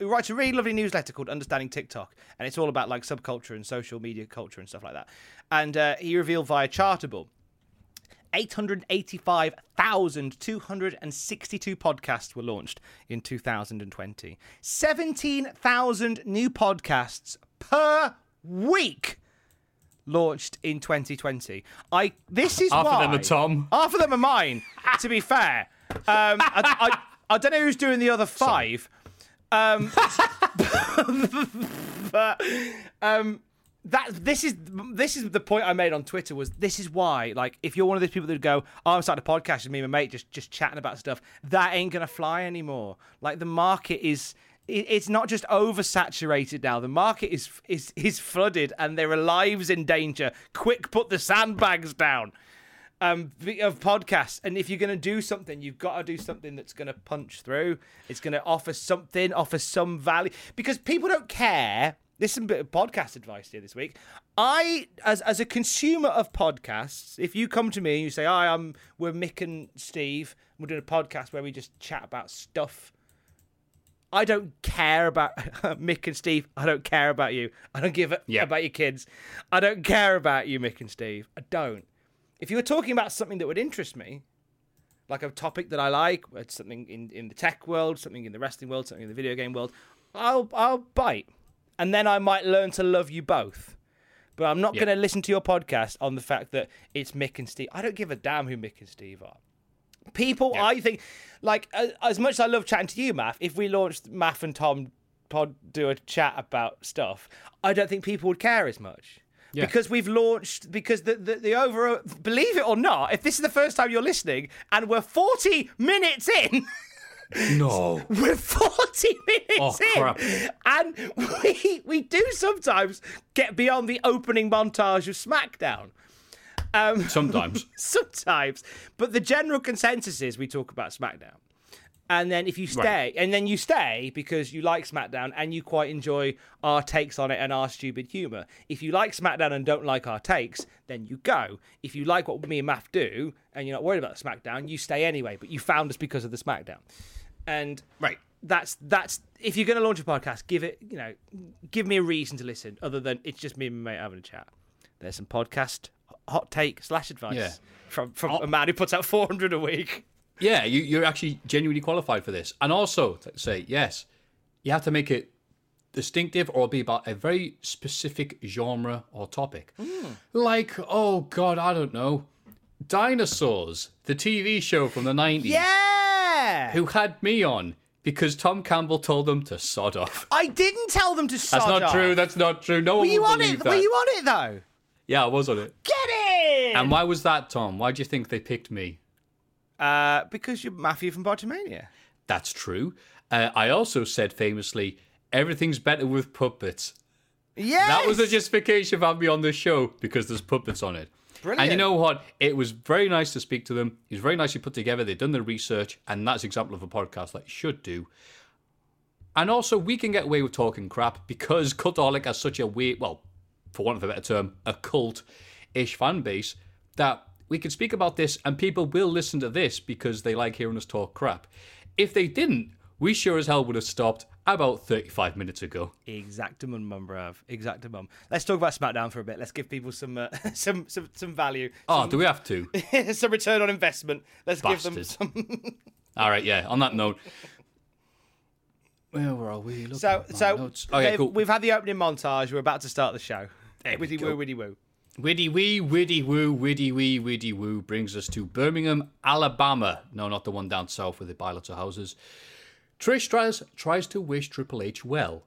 who writes a really lovely newsletter called Understanding TikTok, and it's all about like subculture and social media culture and stuff like that. And uh, he revealed via Chartable. 885,262 podcasts were launched in 2020. 17,000 new podcasts per week launched in 2020. I this is Half why of them are Tom. Half of them are mine. to be fair, um, I, I, I don't know who's doing the other five. Um, but um, that this is this is the point I made on Twitter was this is why like if you're one of those people that go oh I'm starting a podcast with me and my mate just just chatting about stuff that ain't gonna fly anymore. Like the market is it- it's not just oversaturated now. The market is is is flooded, and there are lives in danger. Quick, put the sandbags down. Um, of podcasts, and if you're going to do something, you've got to do something that's going to punch through. It's going to offer something, offer some value, because people don't care. This is a bit of podcast advice here this week. I, as as a consumer of podcasts, if you come to me and you say, "Hi, I'm we're Mick and Steve, we're doing a podcast where we just chat about stuff," I don't care about Mick and Steve. I don't care about you. I don't give a Yeah. about your kids. I don't care about you, Mick and Steve. I don't. If you were talking about something that would interest me, like a topic that I like, something in, in the tech world, something in the wrestling world, something in the video game world, I'll I'll bite, and then I might learn to love you both. But I'm not Yeah. going to listen to your podcast on the fact that it's Mick and Steve. I don't give a damn who Mick and Steve are people i think like as, as much as i love chatting to you math if we launched math and tom pod do a chat about stuff i don't think people would care as much Yeah. because we've launched because the, the the over believe it or not if this is the first time you're listening and we're 40 minutes in No. we're 40 minutes Oh, in crap. and we we do sometimes get beyond the opening montage of smackdown um Sometimes. sometimes. But the general consensus is we talk about SmackDown. And then if you stay, and then you stay because you like SmackDown and you quite enjoy our takes on it and our stupid humour. If you like SmackDown and don't like our takes, then you go. If you like what me and Math do and you're not worried about SmackDown, you stay anyway. But you found us because of the SmackDown. And Right. that's that's if you're going to launch a podcast, give it you know, give me a reason to listen other than it's just me and my mate having a chat. There's some podcast hot take slash advice Yeah. from from a man who puts out 400 a week. Yeah, you, you're actually genuinely qualified for this. And also, say, yes, you have to make it distinctive or be about a very specific genre or topic. Hmm. Like, oh, God, I don't know. Dinosaurs, the TV show from the 90s, Yeah. who had me on because Tom Campbell told them to sod off. I didn't tell them to sod off. That's not off. true. That's not true. No Were one you on believe it? that. Were you on it though? Yeah, I was on it. Get it. And why was that, Tom? Why do you think they picked me? Uh, because you're Matthew from Botchamania. That's true. Uh, I also said famously, everything's better with puppets. Yeah. That was the justification for having me on this show because there's puppets on it. Brilliant. And you know what? It was very nice to speak to them. It was very nicely put together. They've done the research, and that's an example of a podcast that you should do. And also, we can get away with talking crap because Cultaholic has such a weird, well, for want of a better term, a cult-ish fan base that we can speak about this and people will listen to this because they like hearing us talk crap. If they didn't, we sure as hell would have stopped about 35 minutes ago. Exactamum, mum, bruv. Exactamum. Let's talk about SmackDown for a bit. Let's give people some uh, some, some some value. Oh, some, do we have to? some return on investment. Let's give them some. All right, yeah. On that note, where are we? Looking so so notes. oh yeah, cool. we've had the opening montage. We're about to start the show. There we Widdy go. woo, widdy woo. Widdy wee, widdy woo, widdy wee, widdy woo brings us to Birmingham, Alabama. No, not the one down south where they buy lots of houses. Trish tries tries to wish Triple H well.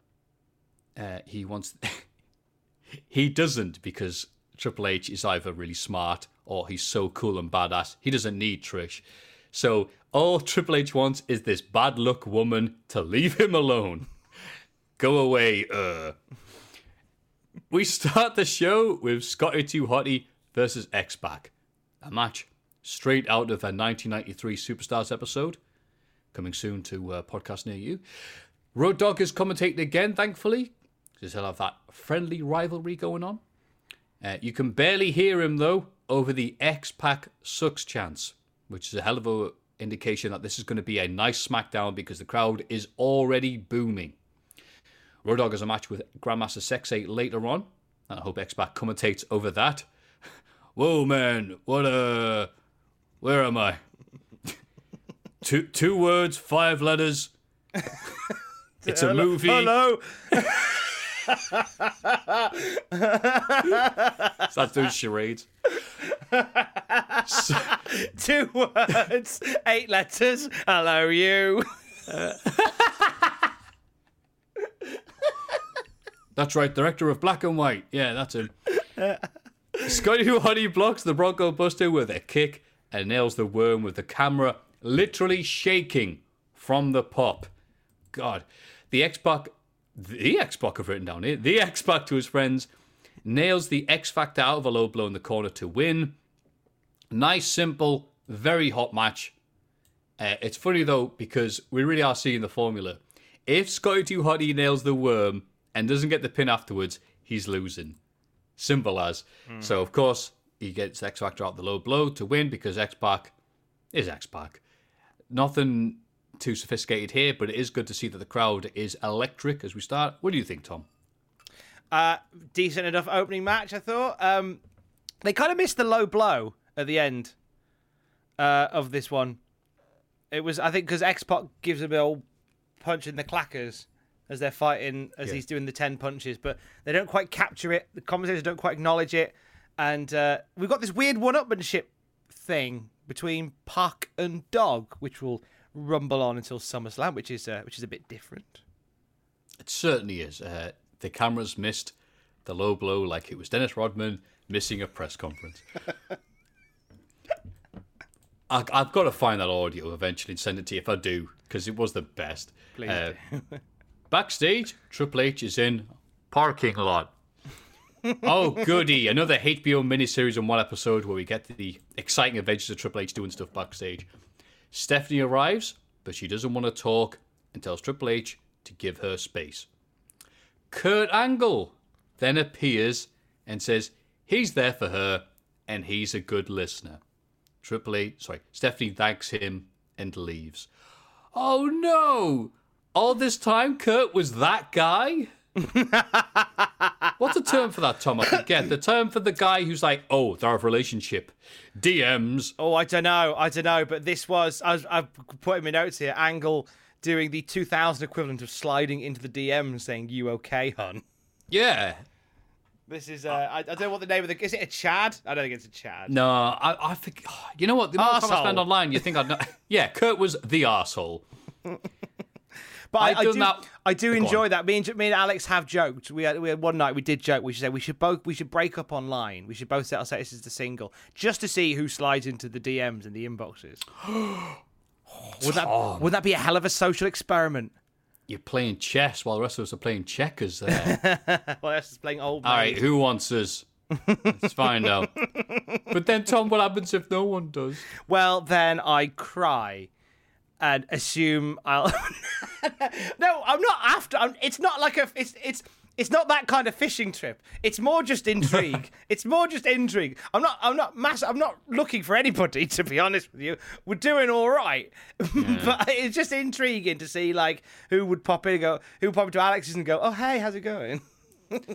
Uh, he wants. he doesn't because Triple H is either really smart or he's so cool and badass. He doesn't need Trish. So all Triple H wants is this bad luck woman to leave him alone. Go away, uh. We start the show with Scotty 2 Hottie versus X Pac. A match straight out of a 1993 Superstars episode. Coming soon to a podcast near you. Road Dogg is commentating again, thankfully. Because he'll have that friendly rivalry going on. Uh, you can barely hear him, though, over the X Pac sucks chance, which is a hell of a indication that this is going to be a nice SmackDown because the crowd is already booming. Road Dogg has a match with Grandmaster Sexay later on. And I hope X Pac commentates over that. Whoa, man! What uh, where am I? two two words, five letters. it's a movie. Hello. Start doing charades. So- Two words, eight letters. Hello, you. That's right, director of Black and White. Yeah, that's him. Scotty Hottie blocks the Bronco Buster with a kick and nails the worm with the camera literally shaking from the pop. God, the X Pac, the X Pac I've written down here, the X Pac to his friends, nails the X Factor out of a low blow in the corner to win. Nice, simple, very hot match. Uh, it's funny though because we really are seeing the formula. If Scotty Too Hottie nails the worm and doesn't get the pin afterwards, he's losing. Simple as. So of course he gets X Factor out the low blow to win because X Pac is X Pac. Nothing too sophisticated here, but it is good to see that the crowd is electric as we start. What do you think, Tom? Uh, decent enough opening match, I thought. Um, they kind of missed the low blow at the end uh, of this one. It was, I think, because X Pac gives a old punch in the clackers as they're fighting, as Yeah. he's doing the 10 punches, but they don't quite capture it. The commentators don't quite acknowledge it. And uh, we've got this weird one upmanship thing between Pac and Dogg, which will rumble on until SummerSlam, which is uh, which is a bit different. It certainly is. Uh, the cameras missed the low blow like it was Dennis Rodman missing a press conference. I, I've got to find that audio eventually and send it to you if I do, because it was the best. Please Uh, backstage, Triple H is in parking lot. oh, goody. Another HBO miniseries in one episode where we get the exciting adventures of Triple H doing stuff backstage. Stephanie arrives, but she doesn't want to talk and tells Triple H to give her space. Kurt Angle then appears and says he's there for her and he's a good listener. Triple H, sorry, Stephanie thanks him and leaves. Oh no! All this time, Kurt was that guy? What's the term for that, Tom? I forget. The term for the guy who's like, oh, they're a relationship. DMs. Oh, I don't know. I don't know. But this was, I was, I've put in my notes here, Angle doing the 2000 equivalent of sliding into the DM saying, You okay, hun? Yeah. This is, uh, I, I don't know what the name of the, is it a Chad? I don't think it's a Chad. No, I, I think, you know what? The more time I spend online, you think I'd know. Yeah, Kurt was the arsehole. But I, I done do, I do Go on. enjoy that. Me and, me and Alex have joked. We had, we had one night we did joke. We should say we should both we should break up online. We should both set our statuses as the single just to see who slides into the DMs and the inboxes. would that would that be a hell of a social experiment? You're playing chess while the rest of us are playing checkers there. Well, that's just playing old. All right, who wants us? Let's find out. But then, Tom, what happens if no one does? Well, then I cry and assume I'll. no, I'm not after. I'm, it's not like a. It's it's It's not that kind of fishing trip. It's more just intrigue. it's more just intrigue. I'm not. I'm not mass. I'm not looking for anybody. To be honest with you, we're doing all right. but it's just intriguing to see like who would pop in and go, who would pop into Alex's and go, oh hey, how's it going?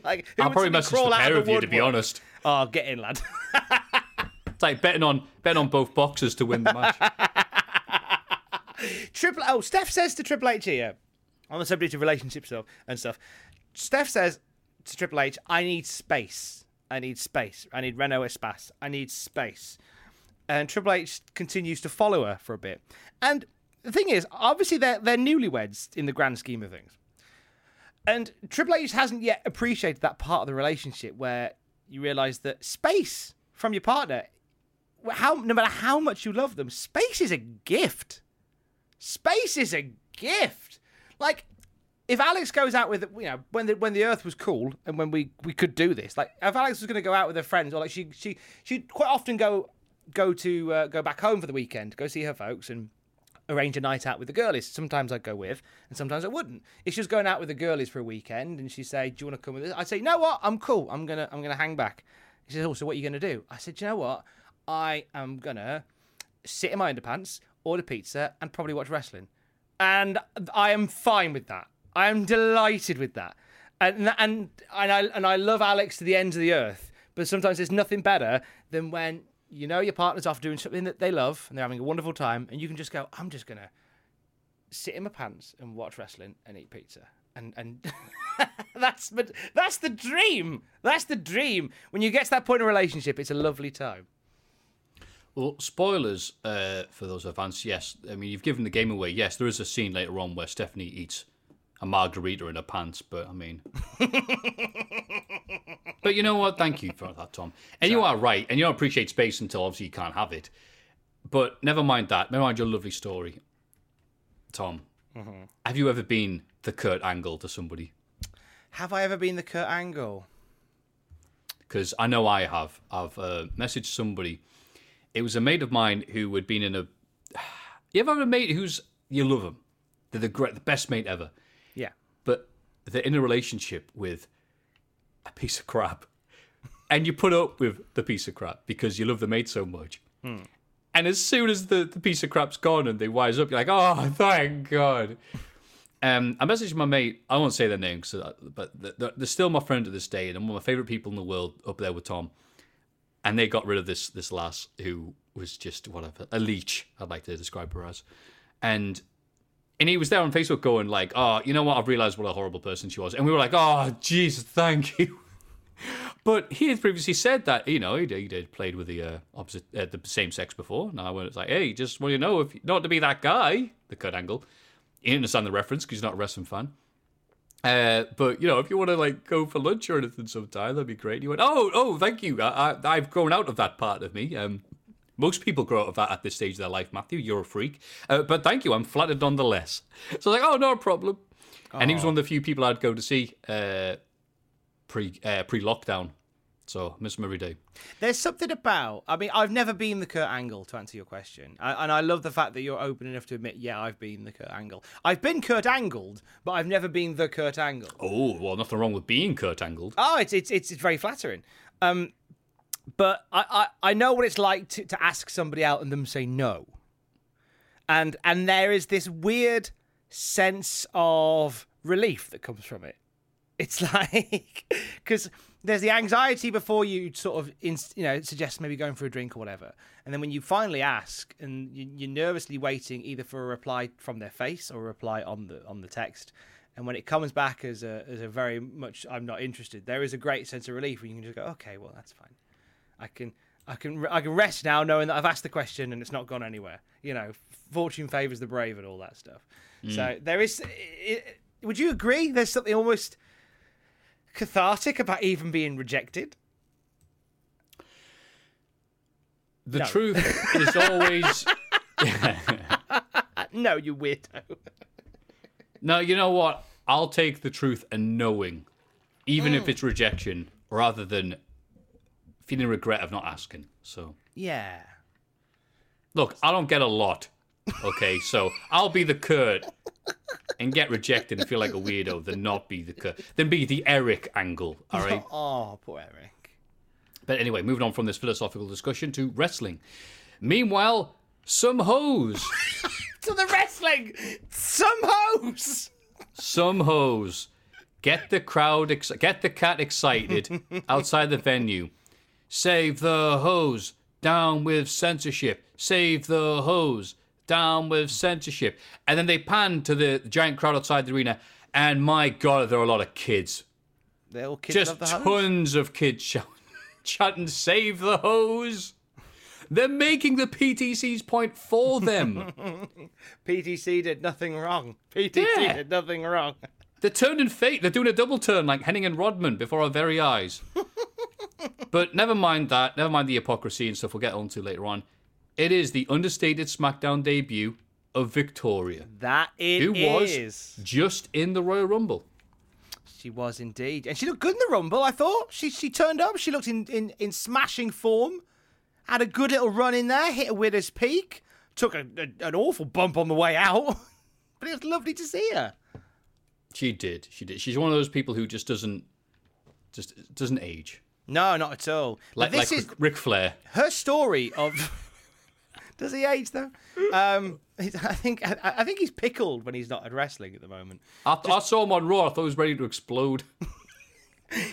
like who I'll would probably message crawl the out pair of of you, to be honest. Oh, get in, lad. It's like betting on betting on both boxers to win the match. Triple oh, Steph says to Triple H here on the subject of relationships and stuff. Steph says to Triple H, "I need space. I need space. I need Renault Espace. I need space." And Triple H continues to follow her for a bit. And the thing is, obviously they're they're newlyweds in the grand scheme of things. And Triple H hasn't yet appreciated that part of the relationship where you realise that space from your partner, how no matter how much you love them, space is a gift. Space is a gift. Like, if Alex goes out with you know when the when the Earth was cool and when we we could do this, like if Alex was going to go out with her friends or like she she she'd quite often go go to uh, go back home for the weekend, go see her folks and arrange a night out with the girlies. Sometimes I'd go with, and sometimes I wouldn't. If she was going out with the girlies for a weekend and she'd say, "Do you want to come with us?" I'd say, "You know what? I'm cool. I'm gonna I'm gonna hang back." She says, "Oh, so what are you gonna do?" I said, "You know what? I am gonna sit in my underpants, order pizza, and probably watch wrestling." And I am fine with that. I am delighted with that. And and and I and I love Alex to the ends of the earth. But sometimes there's nothing better than when you know your partner's off doing something that they love and they're having a wonderful time, and you can just go, "I'm just gonna sit in my pants and watch wrestling and eat pizza." And and that's but that's the dream. That's the dream. When you get to that point in a relationship, it's a lovely time. Well, spoilers uh, for those advanced. Yes, I mean you've given the game away. Yes, there is a scene later on where Stephanie eats a margarita in her pants, but I mean, but you know what? Thank you for that, Tom. And you are right, and you don't appreciate space until obviously you can't have it. But never mind that. Never mind your lovely story, Tom. Have you ever been the Kurt Angle to somebody? Have I ever been the Kurt Angle? because I know I have. I've uh, messaged somebody. It was a mate of mine who had been in a. You ever have a mate who's you love them? They're the great, the best mate ever, Yeah. but they're in a relationship with a piece of crap, and you put up with the piece of crap because you love the mate so much. And as soon as the, the piece of crap's gone and they wise up, you're like, oh, thank God. Um, I messaged my mate. I won't say their name, 'cause, uh, but they're, they're still my friend to this day, and one of my favorite people in the world up there with Tom. And they got rid of this this lass who was just whatever a leech. I'd like to describe her as, and and he was there on Facebook going like, "Oh, you know what? I've realized what a horrible person she was." And we were like, "Oh, Jesus, thank you." But he had previously said that you know he did, he did played with the uh, opposite uh, the same sex before. Now when it's like, hey, just want you to know if not to be that guy, the Kurt Angle. He didn't understand the reference because he's not a wrestling fan. Uh, but you know, if you want to like go for lunch or anything sometime, that'd be great. He went, oh, oh, thank you. I, I, I've grown out of that part of me. Um, most people grow out of that at this stage of their life, Matthew. You're a freak. Uh, but thank you. I'm flattered nonetheless. So I was like, oh, no problem. And he was one of the few people I'd go to see uh, pre uh, pre lockdown. So miss him every day. There's something about. I mean, I've never been the Kurt Angle to answer your question, I, and I love the fact that you're open enough to admit, yeah, I've been the Kurt Angle. I've been Kurt Angled, but I've never been the Kurt Angle. Oh well, nothing wrong with being Kurt Angled. Oh, it's it's it's, it's very flattering. Um, but I, I, I know what it's like to, to ask somebody out and them say no. And and there is this weird sense of relief that comes from it. It's like because there's the anxiety before you sort of in, you know suggest maybe going for a drink or whatever, and then when you finally ask and you, you're nervously waiting either for a reply from their face or a reply on the on the text, and when it comes back as a as a very much I'm not interested, there is a great sense of relief when you can just go okay, well that's fine, I can. I can I can rest now knowing that I've asked the question and it's not gone anywhere. You know, fortune favors the brave and all that stuff. So mm. there is. i would you agree? There's something almost cathartic about even being rejected. The No. truth is always. No, you weirdo. No, you know what? I'll take the truth and knowing, even if oh. it's rejection, rather than feeling regret of not asking. So, Yeah. look, I don't get a lot. Okay, so I'll be the Kurt and get rejected and feel like a weirdo than not be the than be the Eric angle. All right. Oh, poor Eric. But anyway, moving on from this philosophical discussion to wrestling. Meanwhile, some hoes, To the wrestling! Some hoes! some hoes, get the crowd, ex- get the cat excited outside the venue. Save the hose, down with censorship. Save the hose, down with censorship. And then they pan to the giant crowd outside the arena, and my God, there are a lot of kids. They're all kids Just tons of kids shouting, "Save the hose!" They're making the PTC's point for them. PTC did nothing wrong. PTC Yeah. did nothing wrong. They're turning fate. They're doing a double turn like Hennig and Rodman before our very eyes. but never mind that. Never mind the hypocrisy and stuff we'll get onto later on. It is the understated SmackDown debut of Victoria, That it who was just in the Royal Rumble. She was indeed. And she looked good in the Rumble, I thought. She she turned up. She looked in, in, in smashing form. Had a good little run in there, hit a widow's peak. Took a, a- an awful bump on the way out. but it was lovely to see her. She did. She did. She's one of those people who just doesn't, just doesn't age. No, not at all. Like this like is Ric Flair. her story of. Does he age though? Um, I think I, I think he's pickled when he's not at wrestling at the moment. I, I saw him on Raw. I thought he was ready to explode,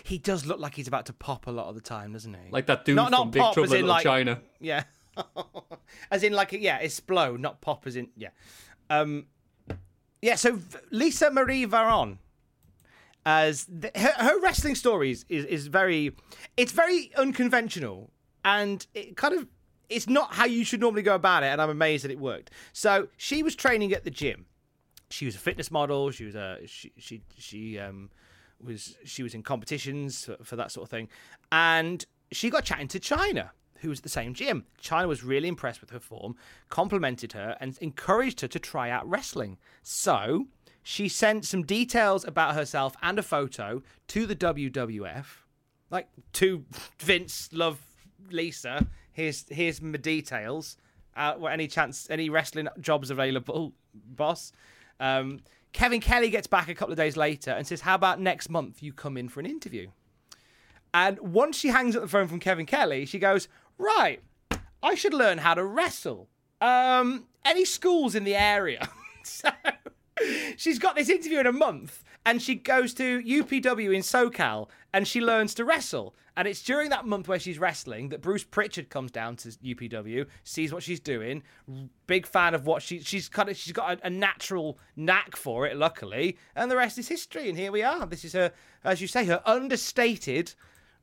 He does look like he's about to pop a lot of the time, doesn't he? like that dude Not- from not Big pop, Trouble in like- China. Yeah. as in, like, yeah, explode, not pop, as in, yeah. Um, yeah, so Lisa Marie Varon, as the, her, her wrestling stories is, is very, it's very unconventional and it kind of, it's not how you should normally go about it. And I'm amazed that it worked. So she was training at the gym. She was a fitness model. She was a, she, she, she, um, was, she was in competitions for, for that sort of thing. And she got chatting to Chyna who was at the same gym. Chyna was really impressed with her form, complimented her, and encouraged her to try out wrestling. So she sent some details about herself and a photo to the WWF, like to Vince, love Lisa. Here's here's my details. Uh, any chance, any wrestling jobs available, boss? Um, Kevin Kelly gets back a couple of days later and says, "How about next month you come in for an interview?" And once she hangs up the phone from Kevin Kelly, she goes, Right, I should learn how to wrestle. Um, any schools in the area? so she's got this interview in a month, and she goes to UPW in SoCal and she learns to wrestle. And it's during that month where she's wrestling that Bruce Pritchard comes down to UPW, sees what she's doing, big fan of what she she's kind of she's got a, a natural knack for it, luckily, and the rest is history. And here we are. This is her, as you say, her understated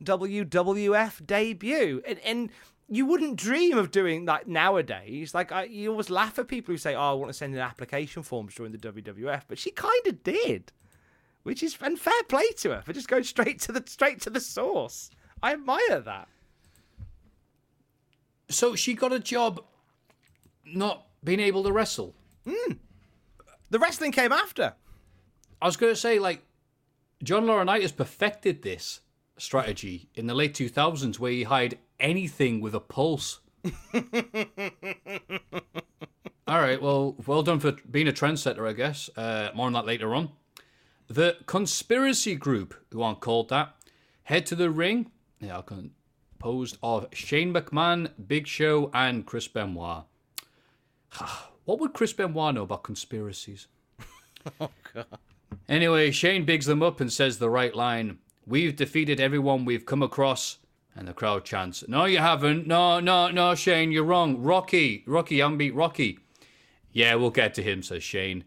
WWF debut. And, and you wouldn't dream of doing that nowadays. Like I, you always laugh at people who say, "Oh, I want to send in application forms during the WWF," but she kind of did, which is and fair play to her for just going straight to the straight to the source. I admire that. So she got a job not being able to wrestle. The wrestling came after. I was going to say, like, John Laurinaitis perfected this strategy in the late 2000s where he hired anything with a pulse. All right, well, well done for being a trendsetter, I guess. Uh, more on that later on. The conspiracy group, who aren't called that, head to the ring. They are composed of Shane McMahon, Big Show, and Chris Benoit. what would Chris Benoit know about conspiracies? oh, God. Anyway, Shane bigs them up and says the right line. We've defeated everyone we've come across. And the crowd chants, No, you haven't. No, no, no, Shane, you're wrong. Rocky, Rocky, you haven't beat Rocky. Yeah, we'll get to him, says Shane.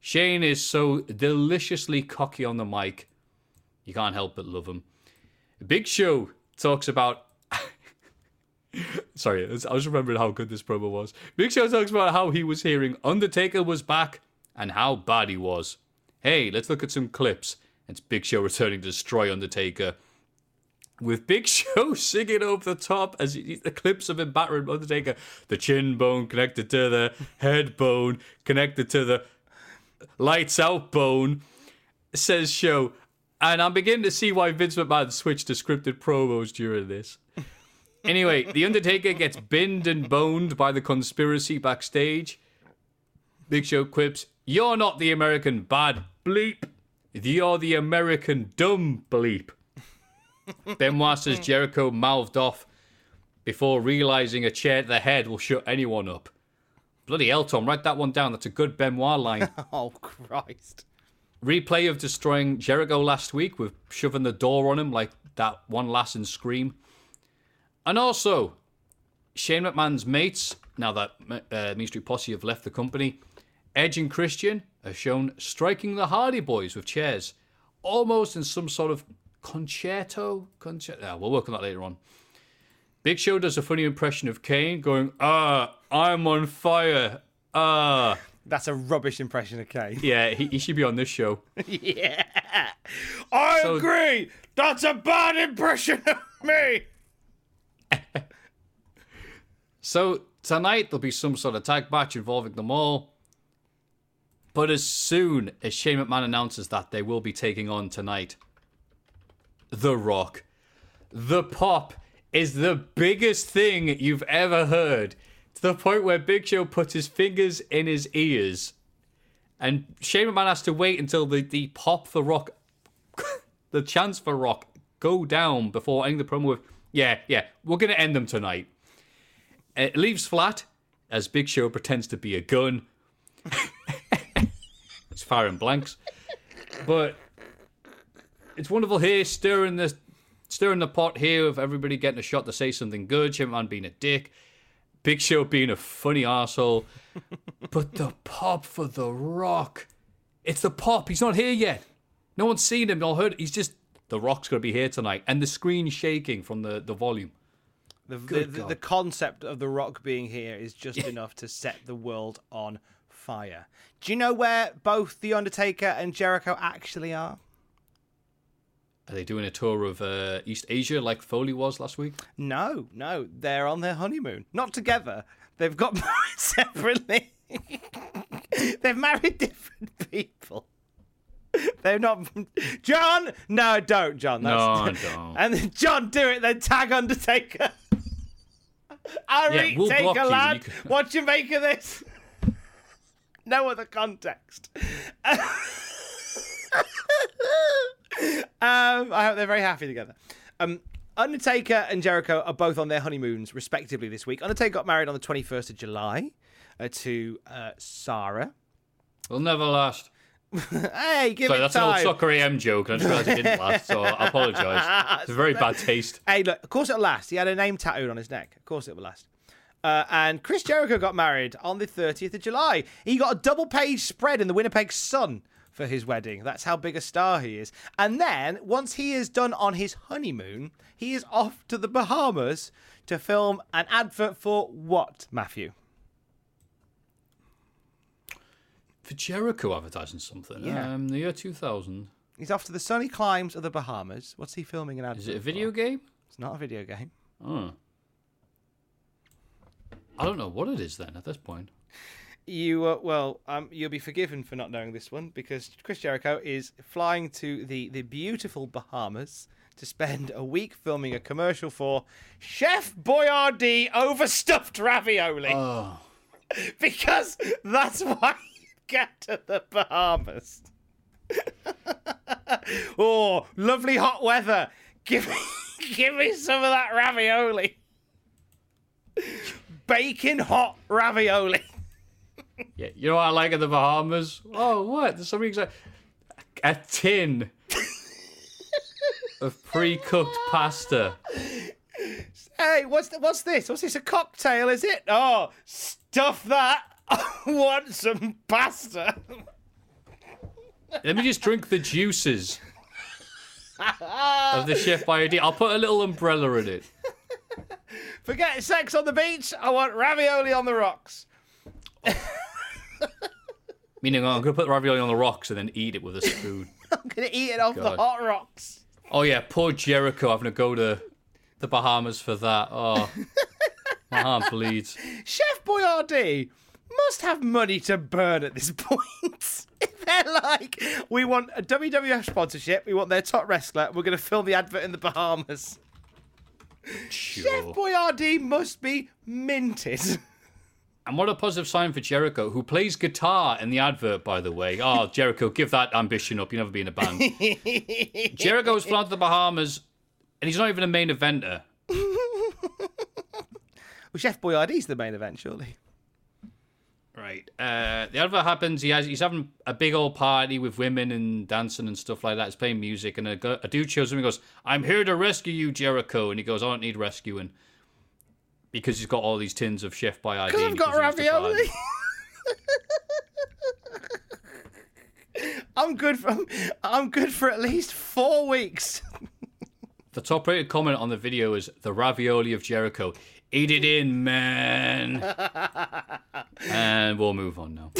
Shane is so deliciously cocky on the mic. You can't help but love him. Big Show talks about. Sorry, I was- remembering how good this promo was. Big Show talks about how he was hearing Undertaker was back and how bad he was. Hey, let's look at some clips. It's Big Show returning to destroy Undertaker. With Big Show singing over the top as he, the clips of him battering Undertaker. The chin bone connected to the head bone, connected to the lights out bone, says Show. And I'm beginning to see why Vince McMahon switched to scripted promos during this. Anyway, The Undertaker gets binned and boned by the conspiracy backstage. Big Show quips, You're not the American bad bleep. You're the American dumb bleep. Benoit says Jericho mouthed off before realizing a chair to the head will shut anyone up. Bloody hell, Tom, write that one down. That's a good Benoit line. Oh Christ! Replay of destroying Jericho last week with shoving the door on him like that one last in Scream. And also, Shane McMahon's mates, now that uh, Mean Street Posse have left the company, Edge and Christian are shown striking the Hardy Boys with chairs, almost in some sort of concerto. Concerto. We'll work on that later on. Big Show does a funny impression of Kane, going, "Ah, I'm on fire. Ah." That's a rubbish impression of Kane. Yeah, he, he should be on this show. yeah, I So- agree. That's a bad impression of me. So tonight there'll be some sort of tag match involving them all. But as soon as Shane McMahon announces that they will be taking on tonight, The Rock, the pop is the biggest thing you've ever heard. To the point where Big Show puts his fingers in his ears. And Shane McMahon has to wait until the, the pop for Rock, the chance for Rock, go down before ending the promo with, yeah, yeah, we're going to end them tonight. It leaves flat as Big Show pretends to be a gun. It's firing blanks. But it's wonderful here, stirring the stirring the pot here of everybody getting a shot to say something good, Shane McMahon being a dick, Big Show being a funny asshole. but the pop for the rock. It's the pop. He's not here yet. No one's seen him or heard. He's just the rock's gonna be here tonight. And the screen shaking from the, the volume. The, the, the, the concept of the Rock being here is just enough to set the world on fire. Do you know where both the Undertaker and Jericho actually are? Are they doing a tour of uh, East Asia like Foley was last week? No, no, they're on their honeymoon. Not together. They've got married separately. They've married different people. They're not. John, no, don't, John. No, That's... don't. And then John, do it. Then tag Undertaker. All Yeah, we'll take a lad. you can- What you make of this? No other context. Um, I hope they're very happy together. Um, Undertaker and Jericho are both on their honeymoons, respectively, this week. Undertaker got married on the 21st of July uh, to uh, Sarah. Will never last. hey, give Sorry, it that's time. an old soccer AM joke. and I just realised it didn't last, so I apologise. It's a very bad taste. Hey, look, of course it'll last. He had a name tattooed on his neck. Of course it will last. Uh, and Chris Jericho got married on the 30th of July. He got a double page spread in the Winnipeg Sun for his wedding. That's how big a star he is. And then, once he is done on his honeymoon, he is off to the Bahamas to film an advert for what, Matthew? For Jericho advertising something, Yeah. um, the year 2000, He's off to the sunny climes of the Bahamas. What's he filming an advert is it a video for? game? It's not a video game. Oh. I don't know what it is then at this point. You uh, well, um, you'll be forgiven for not knowing this one because Chris Jericho is flying to the the beautiful Bahamas to spend a week filming a commercial for Chef Boyardee overstuffed ravioli. Oh. because that's why you get to the Bahamas. oh, lovely hot weather. Give me, give me some of that ravioli. Bacon hot ravioli. Yeah, you know what I like in the Bahamas? Oh, what? There's something exciting. A tin of pre-cooked pasta. Hey, what's th- what's this? What's this? A cocktail? Is it? Oh, stuff that. I want some pasta. Let me just drink the juices of the Chef Boyardee. I'll put a little umbrella in it. Forget sex on the beach. I want ravioli on the rocks. Oh. Meaning, oh, I'm gonna put the ravioli on the rocks and then eat it with a spoon. I'm gonna eat it off the hot rocks. Oh yeah, poor Jericho having to go to the Bahamas for that. Oh, my heart bleeds. Chef Boyardee must have money to burn at this point. If They're like, we want a WWF sponsorship. We want their top wrestler. We're going to film the advert in the Bahamas. Chef Boyardee must be minted. And what a positive sign for Jericho, who plays guitar in the advert, by the way. Oh, Jericho, give that ambition up. You'll never be in a band. Jericho's flown to the Bahamas, and he's not even a main eventer. Well, Chef Boyardee's the main event, surely. Right. Uh, the advert happens. He has he's having a big old party with women and dancing and stuff like that. He's playing music, and a, a dude shows him and goes, "I'm here to rescue you, Jericho." And he goes, "I don't need rescuing," because he's got all these tins of Chef Boyardee. Because I've got because he used to ravioli. I'm good for I'm good for at least four weeks. The top rated comment on the video is the ravioli of Jericho. Eat it in, man. and we'll move on now.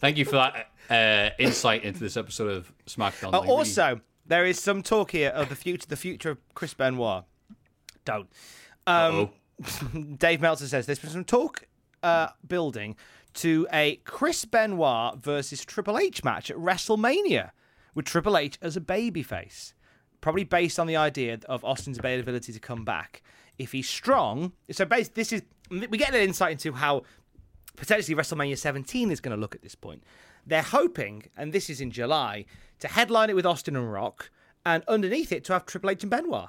Thank you for that uh, insight into this episode of SmackDown. Uh, also, there is some talk here of the future the future of Chris Benoit. Don't. Uh-oh. Dave Meltzer says there's been some talk uh, building to a Chris Benoit versus Triple H match at WrestleMania with Triple H as a babyface. Probably based on the idea of Austin's ability to come back. If he's strong, so basically, this is we get an insight into how potentially WrestleMania 17 is going to look at this point. They're hoping, and this is in July, to headline it with Austin and Rock, and underneath it to have Triple H and Benoit.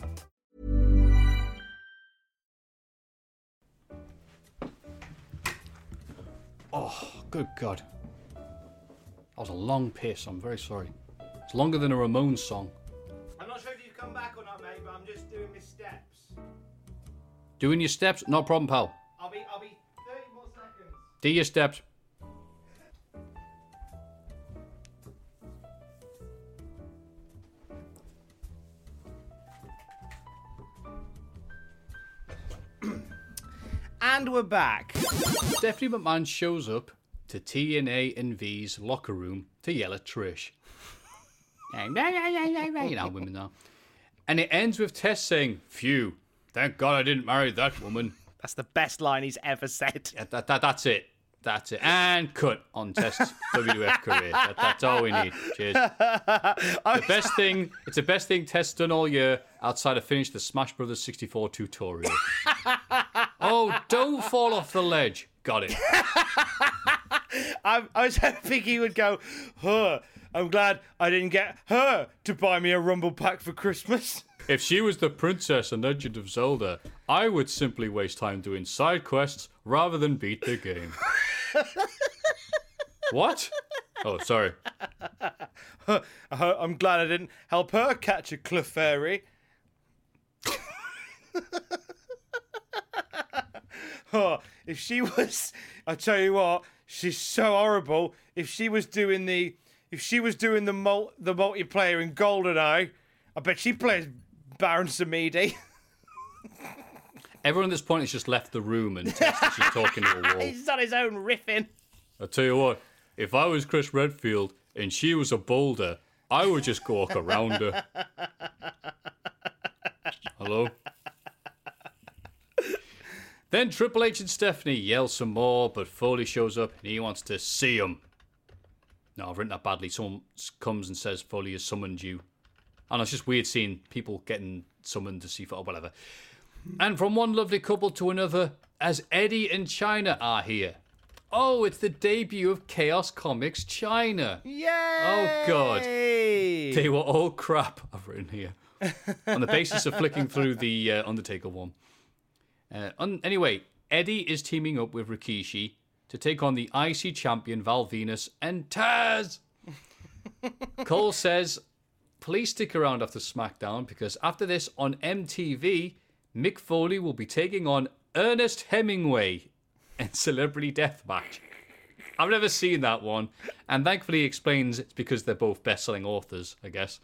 Oh, good God. That was a long piss. I'm very sorry. It's longer than a Ramones song. I'm not sure if you've come back or not, mate, but I'm just doing my steps. Doing your steps, no problem, pal. I'll be, I'll be 30 more seconds. Do your steps. And we're back. Stephanie McMahon shows up to TNA and V's locker room to yell at Trish. you know, women know. And it ends with Test saying, Phew, thank God I didn't marry that woman. That's the best line he's ever said. Yeah, that, that, that's it. That's it. And cut on Test's WF career. That, that's all we need. Cheers. The best thing, it's the best thing Test's done all year outside of finish the Smash Brothers 64 tutorial. oh, don't fall off the ledge. Got it. I, I was hoping he would go, huh, I'm glad I didn't get her to buy me a Rumble pack for Christmas. If she was the princess in Legend of Zelda, I would simply waste time doing side quests rather than beat the game. what? Oh, sorry. I'm glad I didn't help her catch a Clefairy. oh, if she was, I tell you what, she's so horrible. If she was doing the, if she was doing the mul- the multiplayer in GoldenEye, I bet she plays Baron Samedi. Everyone at this point has just left the room and Test is just talking to a wall. He's on his own riffing. I'll tell you what, if I was Chris Redfield and she was a boulder, I would just go walk around her. Hello? Then Triple H and Stephanie yell some more, but Foley shows up and he wants to see him. No, I've written that badly. Someone comes and says Foley has summoned you. And it's just weird seeing people getting summoned to see or whatever. And from one lovely couple to another, as Eddie and Chyna are here. Oh, it's the debut of Chaos Comics Chyna. Yay! Oh, God. They were all crap, I've written here. on the basis of flicking through the uh, Undertaker one. Uh, un- anyway, Eddie is teaming up with Rikishi to take on the IC champion Val Venis and Taz. Cole says, please stick around after SmackDown because after this on MTV, Mick Foley will be taking on Ernest Hemingway in Celebrity Deathmatch. I've never seen that one, and thankfully he explains it's because they're both best-selling authors, I guess.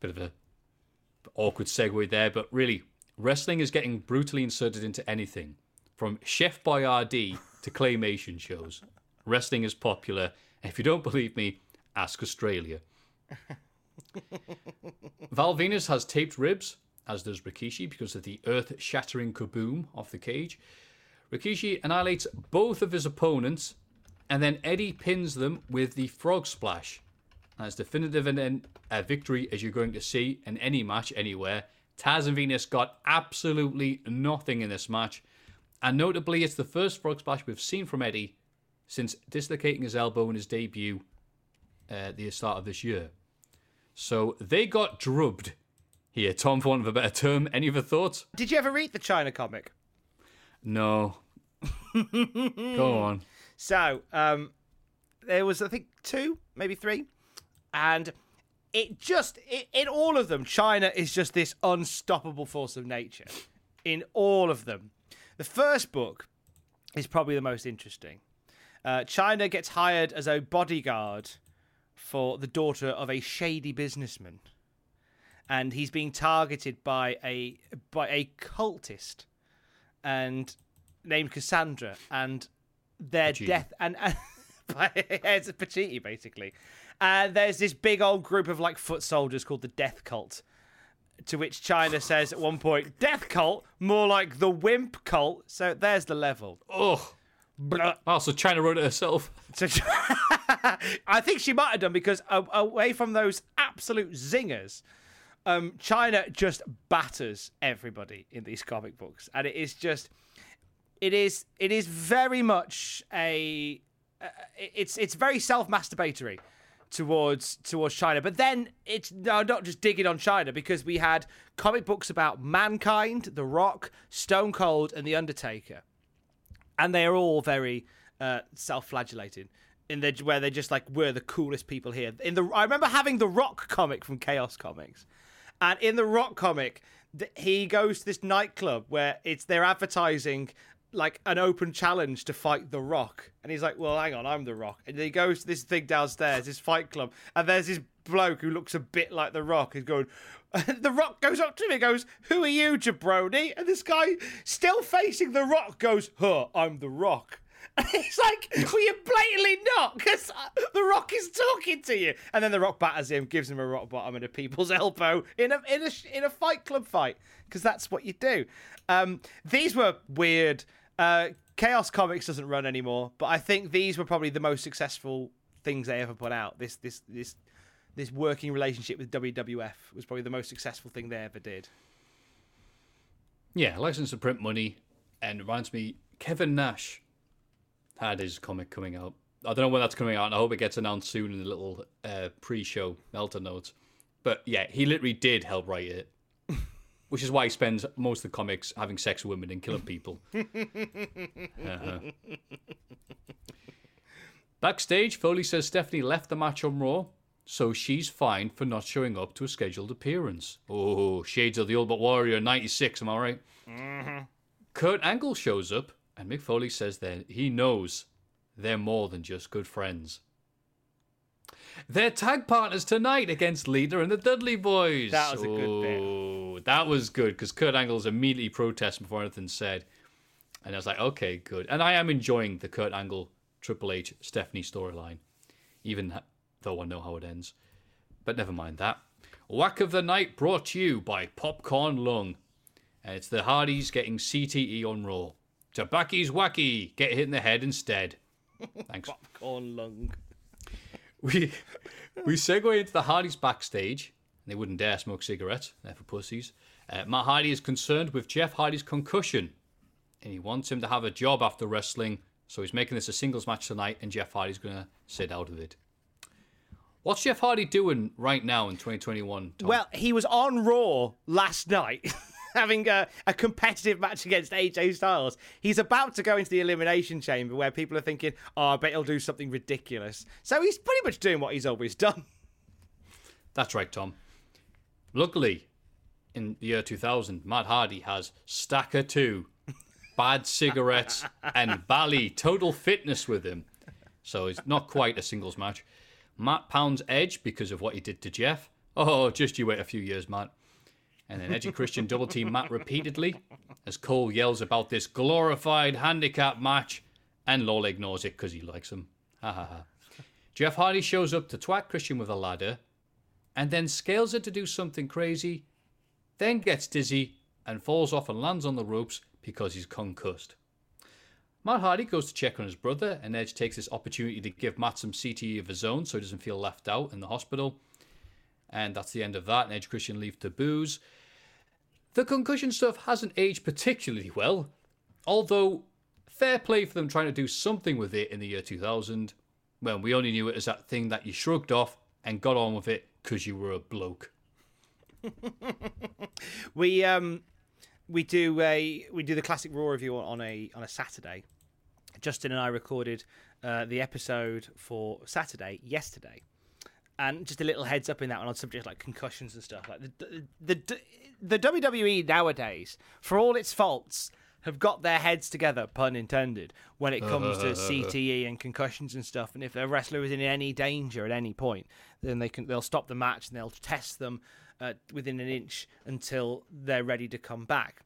Bit of a awkward segue there, but really, wrestling is getting brutally inserted into anything, from Chef Boyardee to claymation shows. Wrestling is popular. If you don't believe me, ask Australia. Val Venis has taped ribs, as does Rikishi, because of the earth-shattering kaboom off the cage. Rikishi annihilates both of his opponents, and then Eddie pins them with the frog splash. As definitive an a victory as you're going to see in any match anywhere. Taz and Venis got absolutely nothing in this match, and notably, it's the first frog splash we've seen from Eddie since dislocating his elbow in his debut uh, the start of this year. So they got drubbed here. Tom, for want of a better term, any other thoughts? Did you ever read the Chyna comic? No. Go on. So, um, there was, I think, two, maybe three. And it just, it, in all of them, Chyna is just this unstoppable force of nature. In all of them. The first book is probably the most interesting. Uh, Chyna gets hired as a bodyguard for the daughter of a shady businessman. And he's being targeted by a by a cultist and named Cassandra and their Pachiti. death and, and it's a Pachiti basically. And there's this big old group of like foot soldiers called the Death Cult. To which Chyna says at one point, Death Cult, more like the Wimp Cult. So there's the level. Oh. Blah. Oh, so Chyna wrote it herself. So I think she might have done because away from those absolute zingers, um, Chyna just batters everybody in these comic books, and it is just, it is, it is very much a, uh, it's it's very self masturbatory towards towards Chyna. But then it's no, not just digging on Chyna because we had comic books about mankind, The Rock, Stone Cold, and The Undertaker. And they are all very uh, self-flagellating in the where they're just like we're the coolest people here. In the I remember having the Rock comic from Chaos Comics, and in the Rock comic, he goes to this nightclub where it's they're advertising like an open challenge to fight the Rock, and he's like, "Well, hang on, I'm the Rock," and he goes to this thing downstairs, this fight club, and there's this bloke who looks a bit like the Rock. He's going. The Rock goes up to him and goes, Who are you, jabroni? And this guy, still facing The Rock, goes, Huh, I'm The Rock. He's like, Well, you're blatantly not, because The Rock is talking to you. And then The Rock batters him, gives him a rock bottom and a people's elbow in a, in a, in a fight club fight, because that's what you do. Um, these were weird. Uh, Chaos Comics doesn't run anymore, but I think these were probably the most successful things they ever put out. This, this, this this working relationship with WWF was probably the most successful thing they ever did. Yeah, license to print money, and reminds me, Kevin Nash had his comic coming out. I don't know when that's coming out, and I hope it gets announced soon in the little uh, pre-show Meltzer notes. But yeah, he literally did help write it, which is why he spends most of the comics having sex with women and killing people. Uh-huh. Backstage, Foley says Stephanie left the match on Raw, so she's fine for not showing up to a scheduled appearance. Oh, shades of the Ultimate Warrior 96, am I right? Mm-hmm. Kurt Angle shows up, and Mick Foley says that he knows they're more than just good friends. They're tag partners tonight against Leader and the Dudley Boyz. That was a good bit. Oh, that was good because Kurt Angle's immediately protesting before anything's said. And I was like, okay, good. And I am enjoying the Kurt Angle Triple H Stephanie storyline, even though I know how it ends. But never mind that. Whack of the Night brought to you by Popcorn Lung. And it's the Hardys getting CTE on Raw. Tobacco's wacky. Get hit in the head instead. Thanks. Popcorn lung. we we segue into the Hardys backstage They wouldn't dare smoke cigarettes. They're for pussies. Uh, Matt Hardy is concerned with Jeff Hardy's concussion, and he wants him to have a job after wrestling. So he's making this a singles match tonight, and Jeff Hardy's going to sit out of it. What's Jeff Hardy doing right now in 2021? Tom? Well, he was on Raw last night. having a, a, competitive match against AJ Styles. He's about to go into the Elimination Chamber where people are thinking, oh, I bet he'll do something ridiculous. So he's pretty much doing what he's always done. That's right, Tom. Luckily, in the year 2000, Matt Hardy has Stacker 2, Bad Cigarettes, and Bally Total Fitness with him. So it's not quite a singles match. Matt pounds Edge because of what he did to Jeff. Oh, just you wait a few years, Matt. And then Edgy Christian double team Matt repeatedly as Cole yells about this glorified handicap match, and Lawler ignores it because he likes him. Ha ha ha. Jeff Hardy shows up to twat Christian with a ladder, and then scales it to do something crazy, then gets dizzy and falls off and lands on the ropes because he's concussed. Matt Hardy goes to check on his brother, and Edge takes this opportunity to give Matt some CTE of his own so he doesn't feel left out in the hospital. And that's the end of that, and Edge Christian leave to booze. The concussion stuff hasn't aged particularly well, although fair play for them trying to do something with it in the year 2000, when we only knew it as that thing that you shrugged off and got on with it because you were a bloke. we um we do a we do the classic Raw review on a on a Saturday. Justin and I recorded uh, the episode for Saturday yesterday, and just a little heads up in that one on subjects like concussions and stuff. Like the the the, the WWE nowadays, for all its faults, have got their heads together, pun intended, when it comes to CTE and concussions and stuff. And if a wrestler is in any danger at any point, then they can they'll stop the match and they'll test them uh, within an inch until they're ready to come back.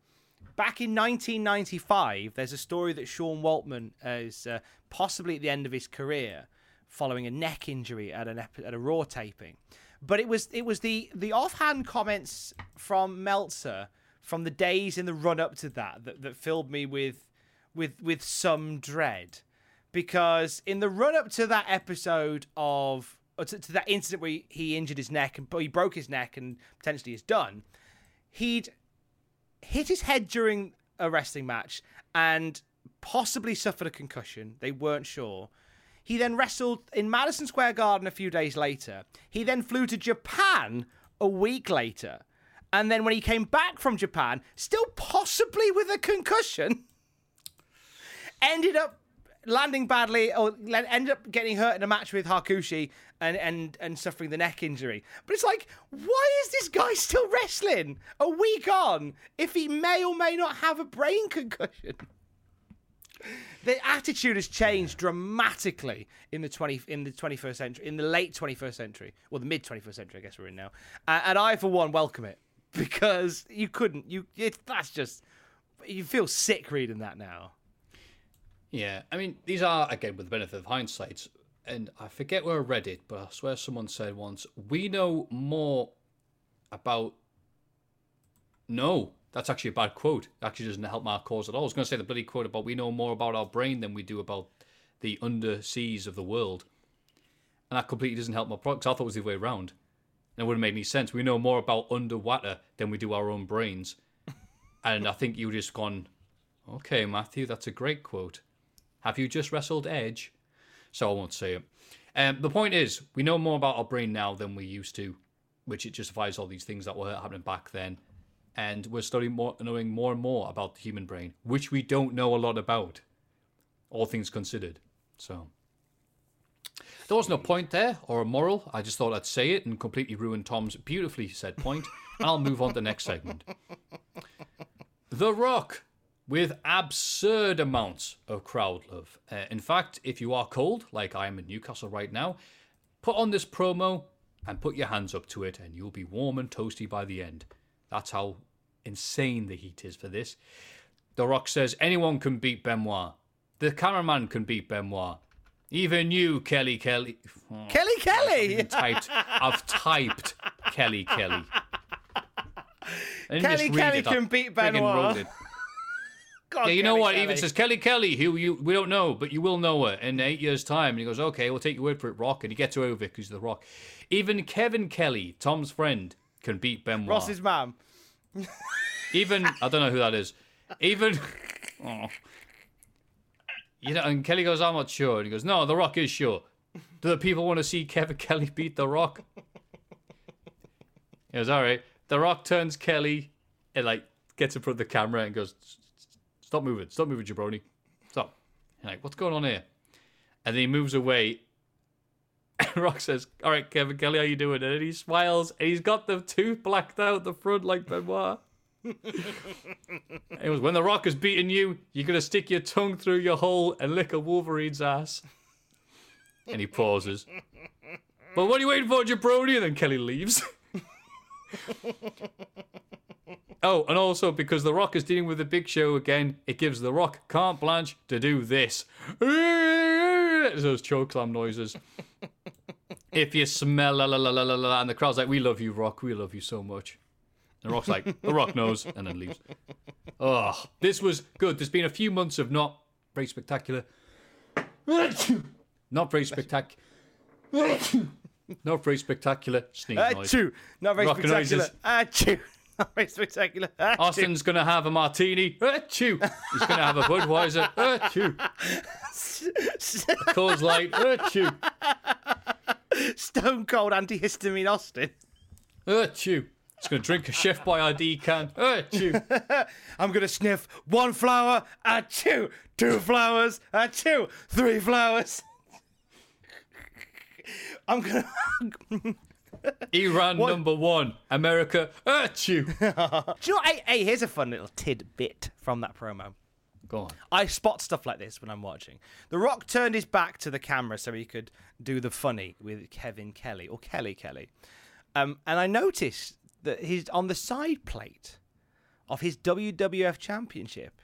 Back in 1995, there's a story that Sean Waltman is uh, possibly at the end of his career following a neck injury at an ep- at a Raw taping. But it was it was the the offhand comments from Meltzer from the days in the run up to that, that that filled me with with with some dread because in the run up to that episode of to, to, that incident where he, he injured his neck and he broke his neck and potentially is done, he'd hit his head during a wrestling match and possibly suffered a concussion. They weren't sure. He then wrestled in Madison Square Garden a few days later. He then flew to Japan a week later. And then when he came back from Japan, still possibly with a concussion, ended up landing badly or ended up getting hurt in a match with Hakushi and, and, and suffering the neck injury. But it's like, why is this guy still wrestling a week on if he may or may not have a brain concussion? the attitude has changed dramatically in the twenty in the twenty first century, in the late twenty first century, or the mid twenty first century, I guess we're in now. Uh, and I, for one, welcome it because you couldn't. You it, that's just you feel sick reading that now. Yeah, I mean these are again with the benefit of hindsight, and I forget where I read it, but I swear someone said once we know more about. No, that's actually a bad quote. It actually doesn't help my cause at all. I was going to say the bloody quote about we know more about our brain than we do about the underseas of the world. And that completely doesn't help my product. Because I thought it was the other way around. And it wouldn't make any sense. We know more about underwater than we do our own brains. and I think you just gone, okay, Matthew, that's a great quote. Have you just wrestled Edge? So I won't say it. Um, the point is, we know more about our brain now than we used to, which it justifies all these things that were happening back then and we're studying more, knowing more and more about the human brain, which we don't know a lot about, all things considered. So there was no point there or a moral. I just thought I'd say it and completely ruin Tom's beautifully said point, and I'll move on to the next segment. The Rock, with absurd amounts of crowd love. Uh, in fact, if you are cold, like I am in Newcastle right now, put on this promo and put your hands up to it, and you'll be warm and toasty by the end. That's how insane the heat is for this. The Rock says anyone can beat Benoit. The cameraman can beat Benoit. Even you, Kelly Kelly. Oh, Kelly Kelly. I've typed, I've typed Kelly Kelly. Kelly Kelly it, can beat Benoit. God, yeah, you Kelly know what? Kelly. Even says Kelly Kelly, who you we don't know, but you will know her in eight years' time. And he goes, "Okay, we'll take your word for it, Rock." And he gets away with it because the Rock. Even Kevin Kelly, Tom's friend, can beat Benoit. Ross's mum. Even I don't know who that is. Even oh. you know, and Kelly goes, "I'm not sure," and he goes, "No, The Rock is sure." Do the people want to see Kevin Kelly beat The Rock? He goes, "All right." The Rock turns Kelly and like gets in front of the camera and goes, "Stop moving! Stop moving, jabroni! Stop!" And like, what's going on here? And then he moves away. Rock says, "All right, Kevin Kelly, how are you doing?" And he smiles, and he's got the tooth blacked out the front like Benoit. It was when the rock is beating you, you're gonna stick your tongue through your hole and lick a Wolverine's ass. And he pauses. But what are you waiting for, jabroni? And then Kelly leaves. oh, and also because the Rock is dealing with the Big Show again, it gives the Rock carte blanche to do this. Those choke chokeslam noises. If you smell la la la la la la, and the crowd's like, "We love you, Rock. We love you so much." The Rock's like, the Rock knows, and then leaves. Oh, this was good. There's been a few months of not very spectacular. Not very spectacular. Not very spectacular sneeze noise. Achoo! Not very Rock spectacular. noises. Achoo! Not very spectacular. Achoo. Austin's gonna have a martini. Achoo! He's gonna have a Budweiser. Achoo! Coors Light. Achoo! Stone cold antihistamine Austin. Achoo! He's gonna drink a Chef id can. Achoo! I'm gonna sniff one flower. Achoo! Two flowers. Achoo! Three flowers. I'm gonna. Iran number one. America. Achoo! Do you know? What? Hey, hey, here's a fun little tidbit from that promo. Go on. I spot stuff like this when I'm watching. The Rock turned his back to the camera so he could do the funny with Kevin Kelly or Kelly Kelly. Um, and I noticed that he's on the side plate of his WWF Championship.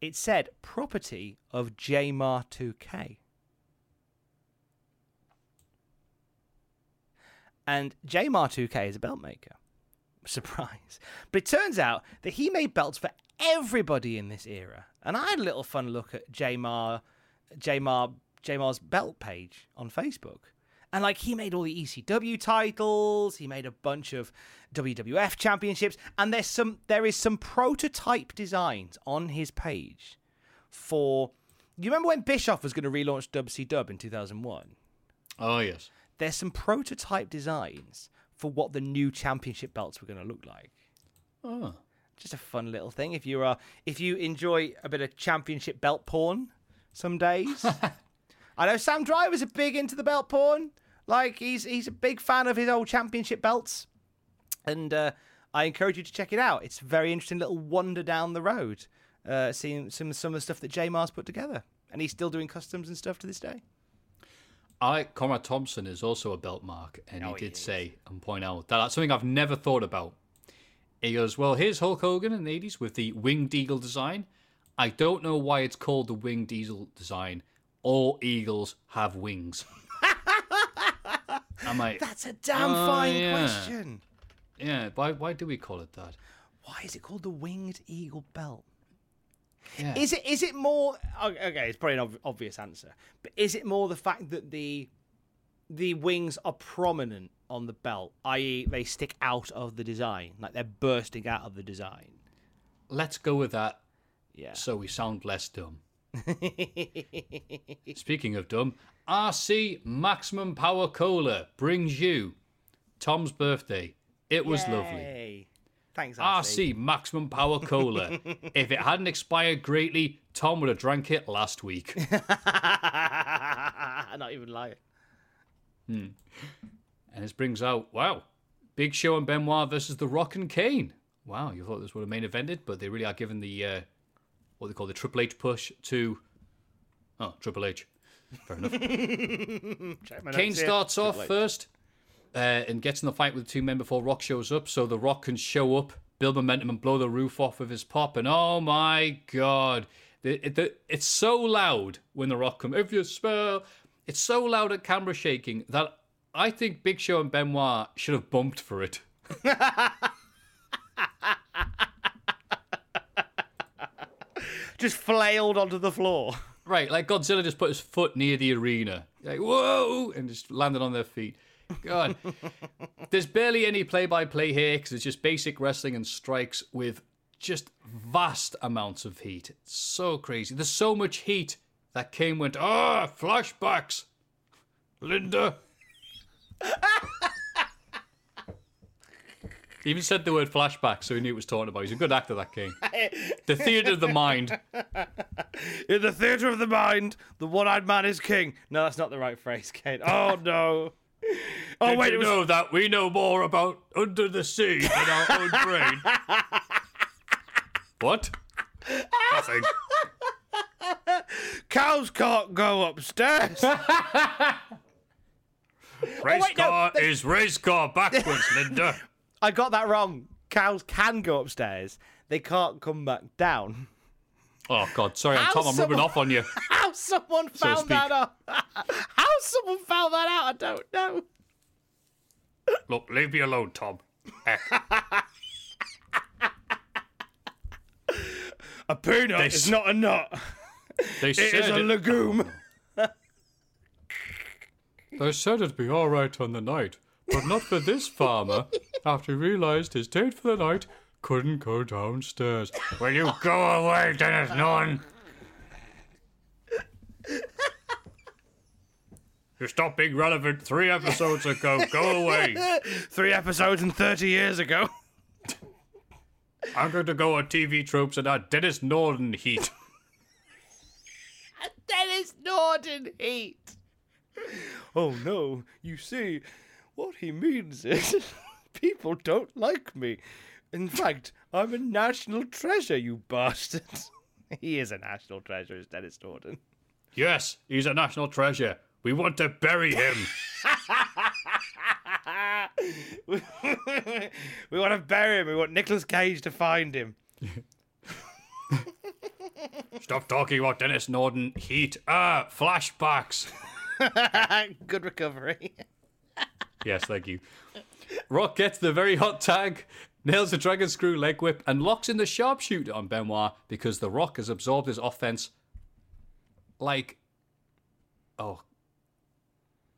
It said property of Jmar 2K. And Jmar 2K is a belt maker. Surprise. But it turns out that he made belts for everybody in this era. And I had a little fun look at Jmar, Jmar, Jmar's belt page on Facebook. And like he made all the ECW titles, he made a bunch of WWF championships, and there's some there is some prototype designs on his page for you remember when Bischoff was going to relaunch WCW in 2001? Oh yes. there's some prototype designs for what the new championship belts were going to look like. Oh. Just a fun little thing. If you are, if you enjoy a bit of championship belt porn, some days. I know Sam Driver's a big into the belt porn. Like he's he's a big fan of his old championship belts, and uh, I encourage you to check it out. It's a very interesting little wander down the road, uh, seeing some some of the stuff that J Mars put together, and he's still doing customs and stuff to this day. I Conrad Thompson is also a belt mark, and Oh, he he did is. say and point out that that's something I've never thought about. He goes, "Well, here's Hulk Hogan in the '80s with the winged eagle design. I don't know why it's called the winged eagle design. All eagles have wings." I'm like, That's a damn Oh, fine yeah. question. yeah. Why? Why do we call it that? Why is it called the winged eagle belt? Yeah. Is it is it more okay? It's probably an ob- obvious answer, but is it more the fact that the the wings are prominent on the belt, i.e., they stick out of the design, like they're bursting out of the design? Let's go with that. Yeah. So we sound less dumb. Speaking of dumb, RC Maximum Power Cola brings you Tom's birthday. It was lovely. Thanks, RC. RC Maximum Power Cola. if it hadn't expired greatly, Tom would have drank it last week. Not even lying. Hmm. And this brings out, wow, Big Show and Benoit versus The Rock and Kane. Wow, you thought this would have main evented, but they really are giving the, uh, what they call the Triple H push to, oh, Triple H. Fair enough. Kane starts off first uh, and gets in the fight with the two men before Rock shows up, so the Rock can show up, build momentum, and blow the roof off with his pop. And oh my god, the, it- the, it's so loud when the Rock comes. If you smell, it's so loud at camera shaking that I think Big Show and Benoit should have bumped for it. Just flailed onto the floor. Right, like Godzilla just put his foot near the arena, like whoa, and just landed on their feet. God. There's barely any play by play here because it's just basic wrestling and strikes with just vast amounts of heat. It's so crazy. There's so much heat that Kane went, ah, flashbacks. Linda. He even said the word flashback, so he knew it was talking about. He's a good actor, that Kane. the theatre of the mind. In the theatre of the mind, the one-eyed man is king. No, that's not the right phrase, Kate. Oh no. Oh Did wait, you was know that we know more about under the sea than our own brain? what? Nothing. cows can't go upstairs. Oh, race wait, no, car is race car backwards, Linda. I got that wrong. Cows can go upstairs. They can't come back down. Oh God, sorry, How Tom. I'm rubbing off on you. How someone found speak. that out? How someone found that out? I don't know. Look, leave me alone, Tom. Eh. A peanut They is not a nut. They It said is a it- legume. They said it'd be all right on the night, but not for this farmer. After he realised his date for the night couldn't go downstairs. Will you go away, Dennis Norden? You stopped being relevant three episodes ago. Go away. Three episodes and 30 years ago. I'm going to go on TV tropes and add Dennis Norden heat. Dennis Norden heat. Oh no, you see, what he means is people don't like me. In fact, I'm a national treasure, you bastard. he is a national treasure, is Dennis Norden. Yes, he's a national treasure. We want to bury him. we want to bury him. We want Nicolas Cage to find him. Stop talking about Dennis Norden. heat. Ah, flashbacks. Good recovery. Yes, thank you. Rock gets the very hot tag, nails the dragon screw leg whip, and locks in the sharpshooter on Benoit because the Rock has absorbed his offense like, oh,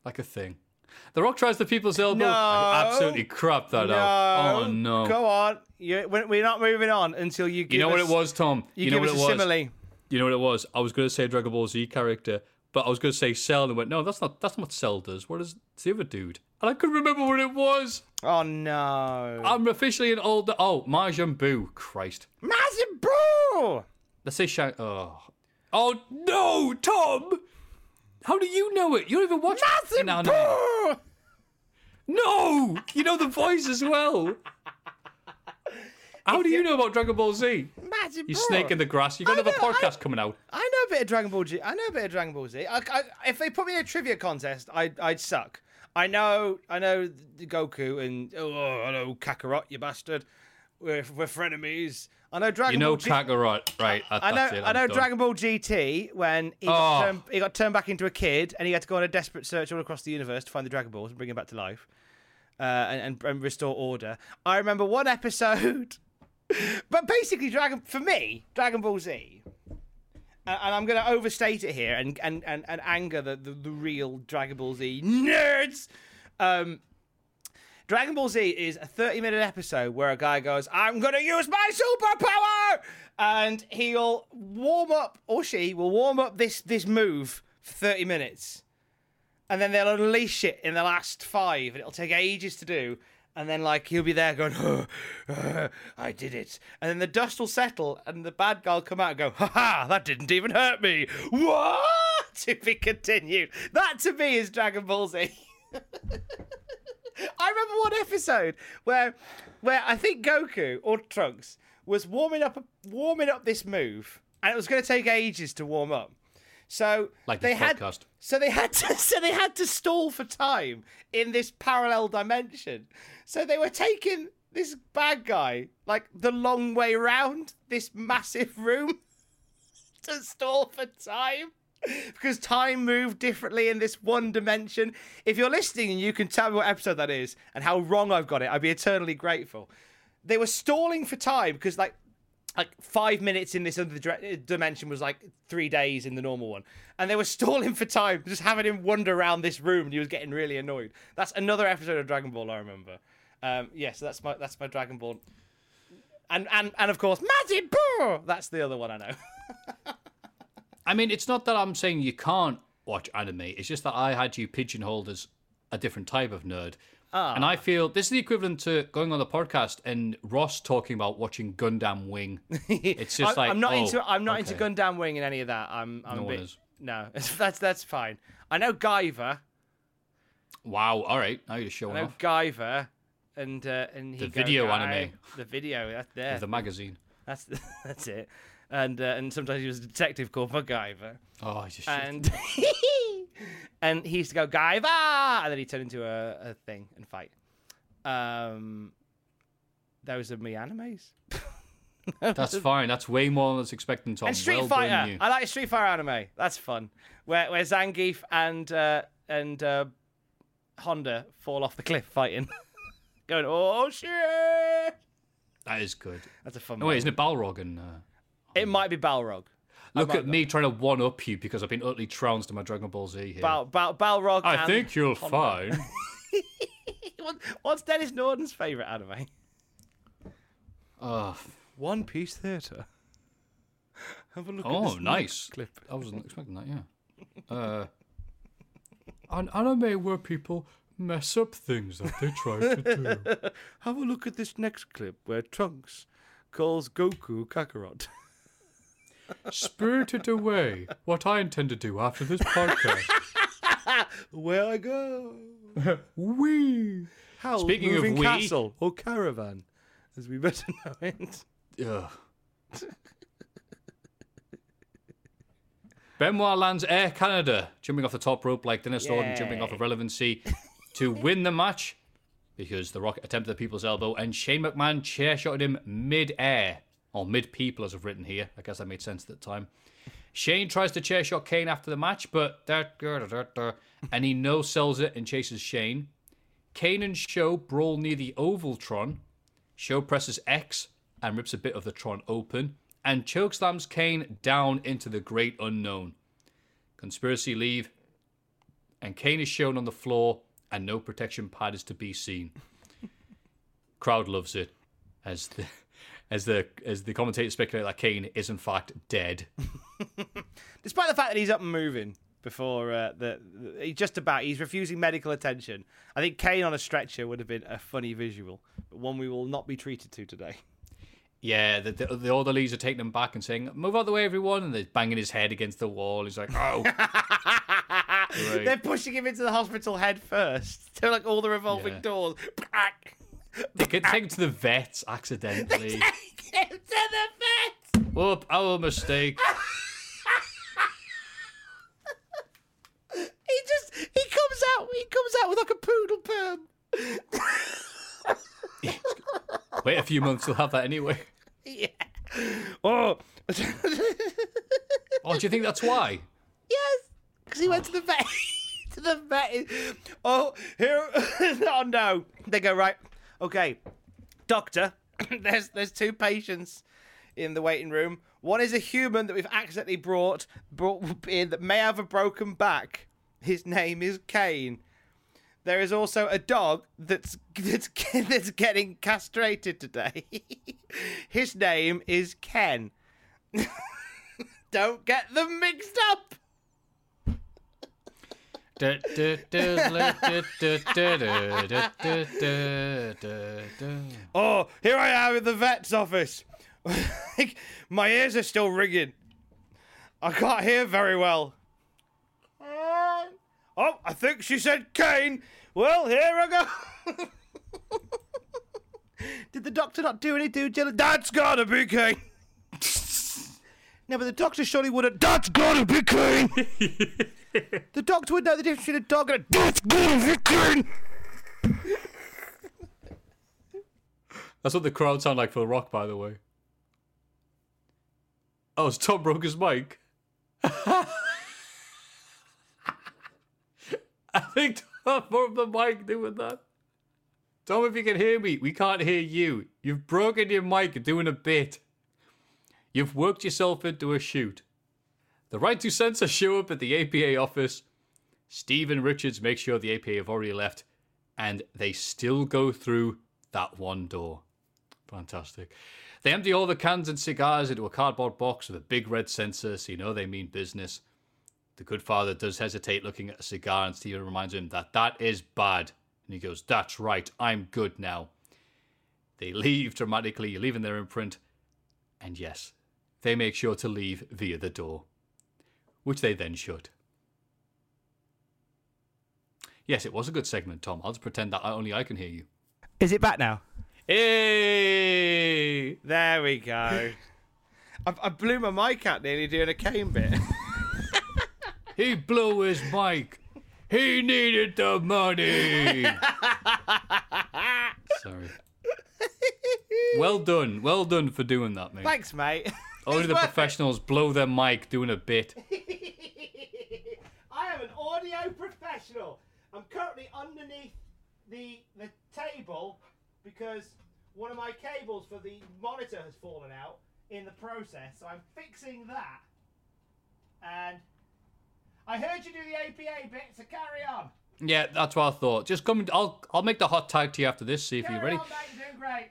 like a thing. The Rock tries the people's elbow. No. I absolutely crap that out. Oh no! Go on. You, we're not moving on until you You know what it was, Tom? You, know give what us it a was? simile. You know what it was? I was going to say Dragon Ball Z character, but I was going to say Cell, and went, no, that's not. That's not what Cell does. What is it's the other dude? And I couldn't remember what it was. Oh no. I'm officially an older. Oh, Majin Buu. Christ. Massive bro. Let's say Shang. Oh. Oh no, Tom. How do you know it? You don't even watch. Massive No, no. bro. No, you know the voice as well. How do you know about Dragon Ball Z? Massive You bro. snake in the grass. You've got I another know, I- podcast coming out. I know a bit of Dragon Ball Z. I know a bit of Dragon Ball Z. I, I, if they put me in a trivia contest, I'd, I'd suck. I know, I know Goku and oh, hello Kakarot, you bastard. We're, we're frenemies. I know Dragon You know Ball G- Kakarot, right? that- I know, it, I know done. Dragon Ball GT when he got, Oh. turned, he got turned back into a kid and he had to go on a desperate search all across the universe to find the Dragon Balls and bring him back to life uh, and, and, and restore order. I remember one episode, but basically, Dragon for me, Dragon Ball Z. And and I'm going to overstate it here and, and, and, and anger the, the, the real Dragon Ball Z nerds. Um, Dragon Ball Z is a 30 minute episode where a guy goes, I'm going to use my superpower! And he'll warm up, or she will warm up this, this move for 30 minutes. And then they'll unleash it in the last five, and it'll take ages to do. And then, like, he'll be there going, oh, I did it. And then the dust will settle, and the bad guy will come out and go, ha ha, that didn't even hurt me. What? To be continued. That to me is Dragon Ball Z. I remember one episode where, where I think Goku or Trunks was warming up, warming up this move, and it was going to take ages to warm up. So Like they had, podcast. so they had to, so they had to stall for time in this parallel dimension. So they were taking this bad guy like the long way round this massive room to stall for time because time moved differently in this one dimension. If you're listening and you can tell me what episode that is and how wrong I've got it, I'd be eternally grateful. They were stalling for time because like like five minutes in this other uh, dimension was like three days in the normal one, and they were stalling for time, just having him wander around this room, and he was getting really annoyed. That's another episode of Dragon Ball I remember. Um, yes, that's my that's my Dragon Ball, and and and of course Majin Buu. That's the other one I know. I mean, it's not that I'm saying you can't watch anime. It's just that I had you pigeonholed as a different type of nerd. And I feel this is the equivalent to going on the podcast and Ross talking about watching Gundam Wing. It's just I, like I'm not oh, into I'm not into. Gundam Wing and any of that. I'm I'm No a one bit is. no. That's that's fine. I know Guyver. Wow, all right, now you're just I showing know off Guyver, and uh, and he The goes, video anime. The video. That's there. the magazine. That's that's it. And uh, and sometimes he was a detective called MacGyver, Oh, I just and and he used to go Guyver, and then he turned into a, a thing and fight. Um, those are me animes. that's fine. That's way more than I was expecting, Tom. and Street well Fighter. I like Street Fighter anime. That's fun. Where where Zangief and uh, and uh, Honda fall off the cliff fighting, going oh shit. That is good. That's a fun. No, wait, isn't it Balrog? And uh, It might be Balrog. look at me trying to one up you because I've been utterly trounced in my Dragon Ball Z here. Bal, Bal, Balrog. I and think you'll Honda. find. What's Dennis Norden's favorite anime? Oh, One Piece Theatre. Have a look. at oh, this nice. clip. I wasn't expecting that. Yeah. Uh, an anime where people mess up things that they try to do. Have a look at this next clip where Trunks calls Goku Kakarot. Spirited away. What I intend to do after this podcast. Where I go. Wee. How Speaking of we- castle or caravan, as we better know it. Ugh. Benoit lands Air Canada, jumping off the top rope like Dennis Norden jumping off of relevancy to win the match because The Rock attempted the people's elbow and Shane McMahon chair shotted him mid air, or mid people as I've written here. I guess that made sense at the time. Shane tries to chair shot Kane after the match, but and he no sells it and chases Shane. Kane and Show brawl near the Ovaltron. Show presses X and rips a bit of the Tron open and chokeslams Kane down into the great unknown. Conspiracy leave, and Kane is shown on the floor, and no protection pad is to be seen. Crowd loves it, as the as the as the commentators speculate that Kane is in fact dead. Despite the fact that he's up and moving before uh, the, the he just about he's refusing medical attention. I think Kane on a stretcher would have been a funny visual, but one we will not be treated to today. Yeah, the, the, the orderlies are taking him back and saying, "Move out of the way, everyone!" And they're banging his head against the wall. He's like, "Oh." Right. They're pushing him into the hospital head first. They're like all the revolving Yeah. doors. They could take him to the vets accidentally. Get him to the vet. Whoop, our mistake. He just he comes out. He comes out with like a poodle perm. Wait a few months, we'll have that anyway. Yeah. Oh. Oh, do you think that's why? Yes, because he went to the vet. to the vet. Oh, here. oh no. They go right. Okay, doctor. there's there's two patients in the waiting room. One is a human that we've accidentally brought brought in that may have a broken back. His name is Kane. There is also a dog that's that's that's getting castrated today. His name is Ken. Don't get them mixed up. Oh, here I am in the vet's office. My ears are still ringing. I can't hear very well. Oh, I think she said Kane. Well, here I go. Did the doctor not do any due diligence? That's gotta be Kane. no, but the doctor surely wouldn't. That's gotta be Kane. The doctor would know the difference between a dog and a. Kane. That's what the crowd sound like for The Rock, by the way. Oh, it's Tom broke his mic. I think Tom broke the mic doing that. Tom, if you can hear me, we can't hear you. You've broken your mic doing a bit. You've worked yourself into a shoot. The right to censor show up at the APA office. Stephen Richards makes sure the APA have already left, and they still go through that one door. Fantastic. They empty all the cans and cigars into a cardboard box with a big red censor, so you know they mean business. The good father does hesitate looking at a cigar, and Stephen reminds him that that is bad. And he goes, That's right, I'm good now. They leave dramatically, leaving their imprint. And yes, they make sure to leave via the door, which they then should. Yes, it was a good segment, Tom. I'll just pretend that only I can hear you. Is it back now? Hey! There we go. I, I blew my mic out nearly doing a Kane bit. He blew his mic. He needed the money. Sorry. Well done. Well done for doing that, mate. Thanks, mate. Only the worth it. professionals blow their mic doing a bit. I am an audio professional. I'm currently underneath the the table because one of my cables for the monitor has fallen out in the process. So I'm fixing that. And I heard you do the APA bit, so carry on. Yeah, that's what I thought. Just come. I'll I'll make the hot tag to you after this. See if Carry you're ready. on, mate. You're doing great.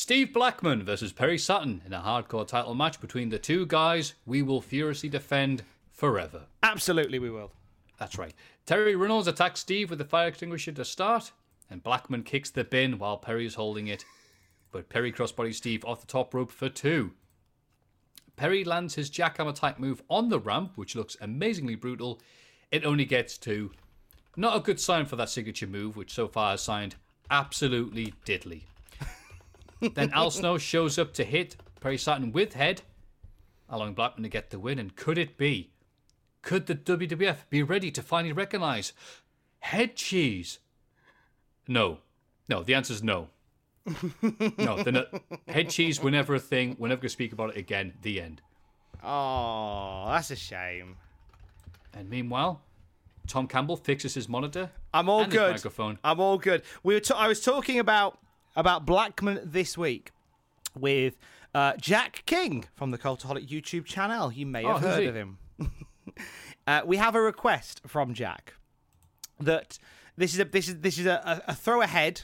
Steve Blackman versus Perry Saturn in a hardcore title match between the two guys we will furiously defend forever. Absolutely, we will. That's right. Terri Runnels attacks Steve with the fire extinguisher to start, and Blackman kicks the bin while Perry is holding it. But Perry crossbodies Steve off the top rope for two. Perry lands his jackhammer type move on the ramp, which looks amazingly brutal. It only gets two. Not a good sign for that signature move, which so far has signed absolutely diddly. Then Al Snow shows up to hit Perry Saturn with head, allowing Blackman to get the win. And could it be? Could the WWF be ready to finally recognize head cheese? No. No, the answer is no. no, they're not. Head cheese were never a thing. We're never going to speak about it again. The end. Oh, that's a shame. And meanwhile, Tom Campbell fixes his monitor. I'm all good. microphone. I'm all good. We were. T- I was talking about about Blackman this week with uh, Jack King from the Cultaholic YouTube channel. You may Oh, have who's heard he? of him. uh, we have a request from Jack that this is a this is this is a, a, a throw ahead.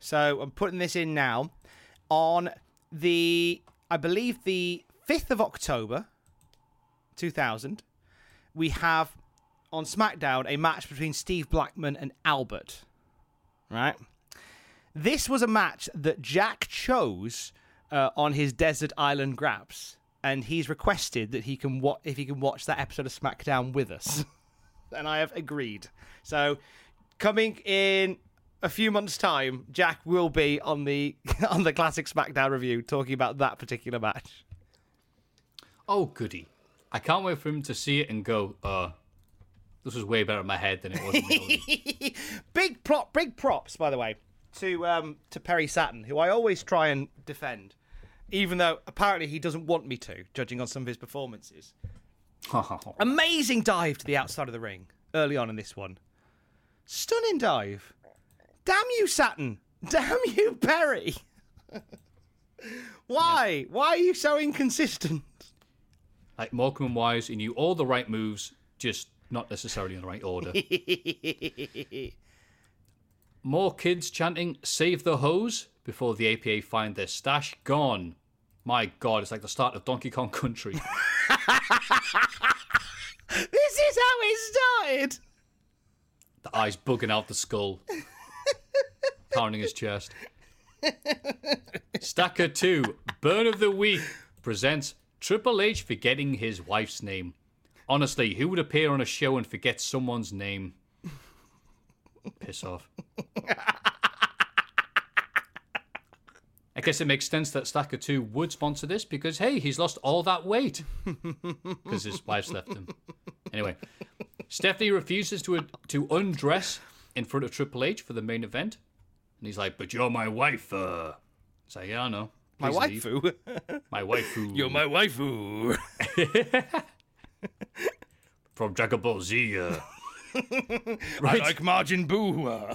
So I'm putting this in now on the I believe the fifth of October, two thousand. We have on SmackDown a match between Steve Blackman and Albert. Right. This was a match that Jack chose uh, on his desert island grabs, and he's requested that he can wa- if he can watch that episode of SmackDown with us, and I have agreed. So, coming in a few months' time, Jack will be on the on the classic SmackDown review talking about that particular match. Oh, goody. I can't wait for him to see it and go, uh, this was way better in my head than it was big prop, big props, by the way, to um to Perry Saturn, who I always try and defend, even though apparently he doesn't want me to, judging on some of his performances. Amazing dive to the outside of the ring early on in this one. Stunning dive. Damn you, Saturn. Damn you, Perry. Why? Why are you so inconsistent? like Morecambe and Wise, he knew all the right moves, just not necessarily in the right order. More kids chanting "Save the hose" before the APA find their stash gone. My God, it's like the start of Donkey Kong Country. this is how it started. the eyes bugging out the skull, pounding his chest. Stacker 2, Burn of the Week, presents Triple H forgetting his wife's name. Honestly, who would appear on a show and forget someone's name? Piss off. I guess it makes sense that Stacker 2 would sponsor this because, hey, he's lost all that weight. Because his wife's left him. Anyway, Stephanie refuses to to undress in front of Triple H for the main event, and he's like, "But you're my wife." Uh. It's like, "Yeah, I know. My Please leave." waifu. My waifu. You're my waifu. from Dragon Ball Z. Uh. I like Margin Boo.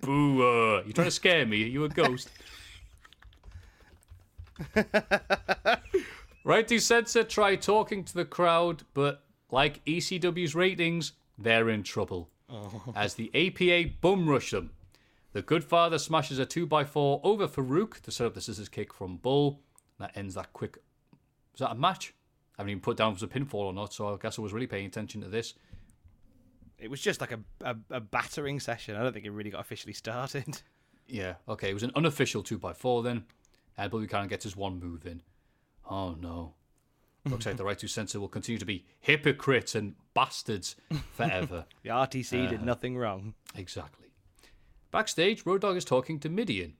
Boo! Uh. You trying to scare me? Are you a ghost? Right to Censor try talking to the crowd, but like ECW's ratings, they're in trouble. As the APA bum rush them. The Goodfather smashes a 2x4 over Farouk to set up the scissors kick from Bull. That ends that quick. Is that a match? I haven't even put down if it was a pinfall or not, so I guess I was really paying attention to this. It was just like a, a, a battering session. I don't think it really got officially started. Yeah, okay, it was an unofficial 2x4 then. Uh, and Billy Cannon gets his one move in. Oh no. Looks like the right to censor will continue to be hypocrites and bastards forever. The RTC did uh-huh. nothing wrong. exactly. Backstage, Road Dogg is talking to Mideon.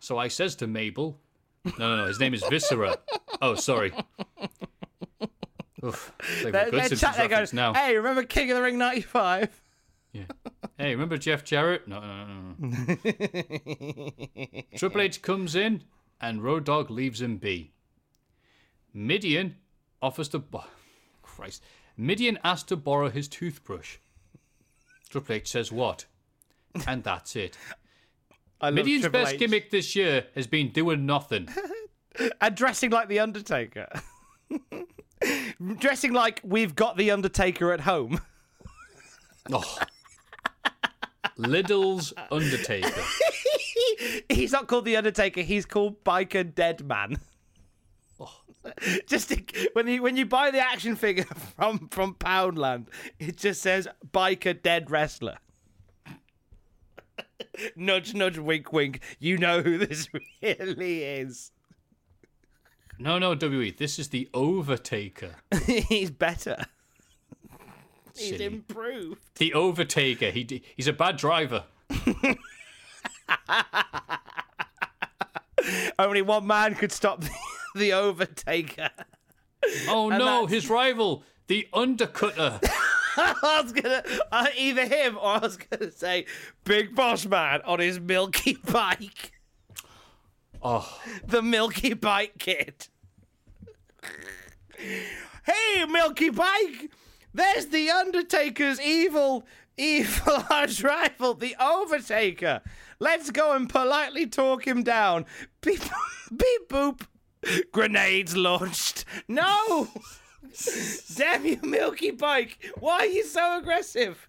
So I says to Mabel, no, no, no, his name is Viscera. Oh, sorry. Oof, it's like They're, a good they're Simpsons chat- they go, reference now. hey, remember King of the Ring 95? Yeah. Hey, remember Jeff Jarrett? No, no, no, no. Triple H comes in and Road Dogg leaves him be. Mideon offers to. Bo- Christ. Mideon asks to borrow his toothbrush. Triple H says what? And that's it. I Mideon's best H. gimmick this year has been doing nothing. And dressing like The Undertaker. dressing like we've got The Undertaker at home. Oh. Lidl's Undertaker. he's not called The Undertaker, he's called Biker Dead Man. Oh. Just to- when you when you buy the action figure from from Poundland, it just says Biker Dead Wrestler. Nudge, nudge, wink, wink. You know who this really is. No, no, WE. This is the Overtaker. he's better. He's improved. The Overtaker. He he's a bad driver. Only one man could stop the, the Overtaker. Oh no, that's- his rival, the Undercutter. I was gonna uh, either him or I was gonna say Big Boss Man on his Milky Bike. Oh, The Milky Bike Kid. hey, Milky Bike! There's the Undertaker's evil, evil arch rival, the Overtaker. Let's go and politely talk him down. Beep, beep, boop. Grenades launched. No! Damn you, Milky Bike! Why are you so aggressive?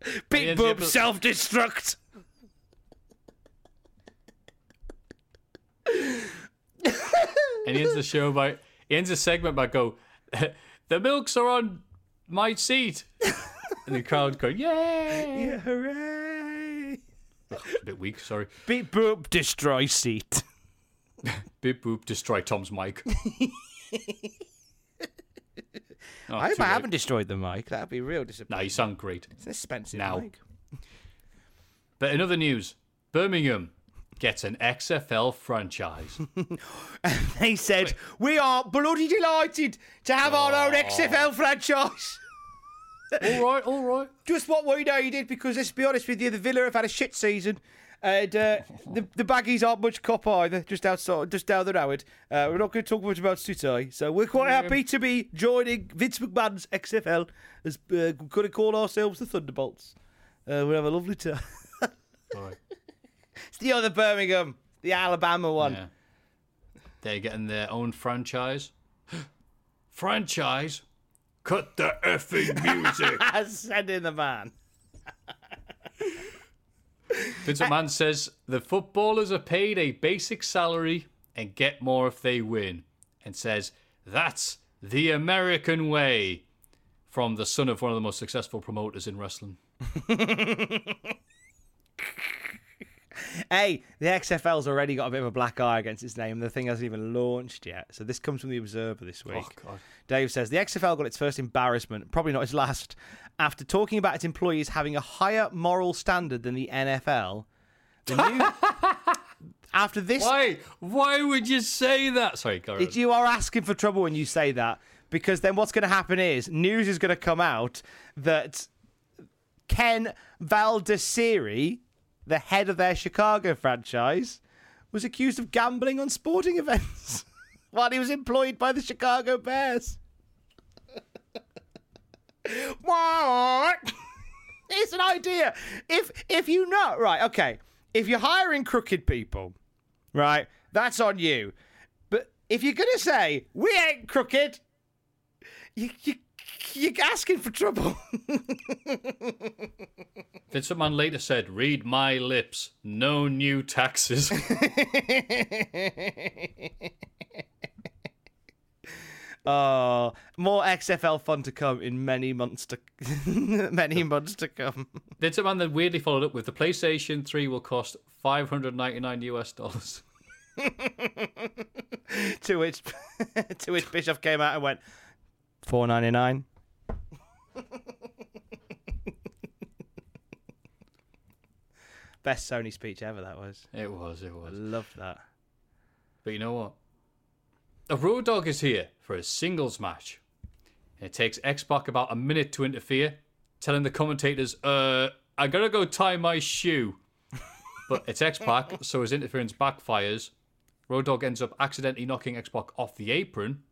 The boop, self destruct. and he ends the show by he ends the segment by go, the milks are on my seat, and the crowd go, yay! yeah, Hooray! A bit weak, sorry. Beep, boop, destroy seat. Beep boop, destroy Tom's mic. Oh, I hope I haven't destroyed the mic. That'd be real Nah, disappointing. you sound great. It's an expensive Now. mic. But in other news, Birmingham gets an XFL franchise. And they said, We are bloody delighted to have our own oh. XFL franchise. all right, all right. Just what we needed because let's be honest with you, the Villa have had a shit season. And uh, the the baggies aren't much cop either, just outside, just down the road. Uh, we're not going to talk much about City, so we're quite happy to be joining Vince McMahon's XFL. As uh, we're going to call ourselves the Thunderbolts. Uh, we'll have a lovely time. Right. It's the other Birmingham, the Alabama one. Yeah. They're getting their own franchise. franchise? Cut the effing music. Send in the man. Vince McMahon says the footballers are paid a basic salary and get more if they win, and says that's the American way. From the son of one of the most successful promoters in wrestling. Hey, the XFL's already got a bit of a black eye against its name. The thing hasn't even launched yet. So this comes from the Observer this week. Oh, God. Dave says the XFL got its first embarrassment, probably not its last, after talking about its employees having a higher moral standard than the NFL. The new, after this, Why? Why would you say that? Sorry, go If you are asking for trouble when you say that, because then what's going to happen is news is going to come out that Ken Valdesiri, the head of their Chicago franchise, was accused of gambling on sporting events while he was employed by the Chicago Bears. what? It's an idea. If if you know, right, okay, if you're hiring crooked people, right? That's on you. But if you're gonna say we ain't crooked, you you you're asking for trouble. Vince McMahon later said, "Read my lips. No new taxes." oh, more XFL fun to come in many months to many months to come. Vince someone then weirdly followed up with the PlayStation 3 will cost 599 US dollars. to which to which Bischoff came out and went four ninety nine. Best Sony speech ever. That was. It was. It I was. loved that. But you know what? A Road Dogg is here for a singles match. It takes X Pac about a minute to interfere, telling the commentators, "Uh, I gotta go tie my shoe." But it's X Pac, so his interference backfires. Road Dogg ends up accidentally knocking X Pac off the apron.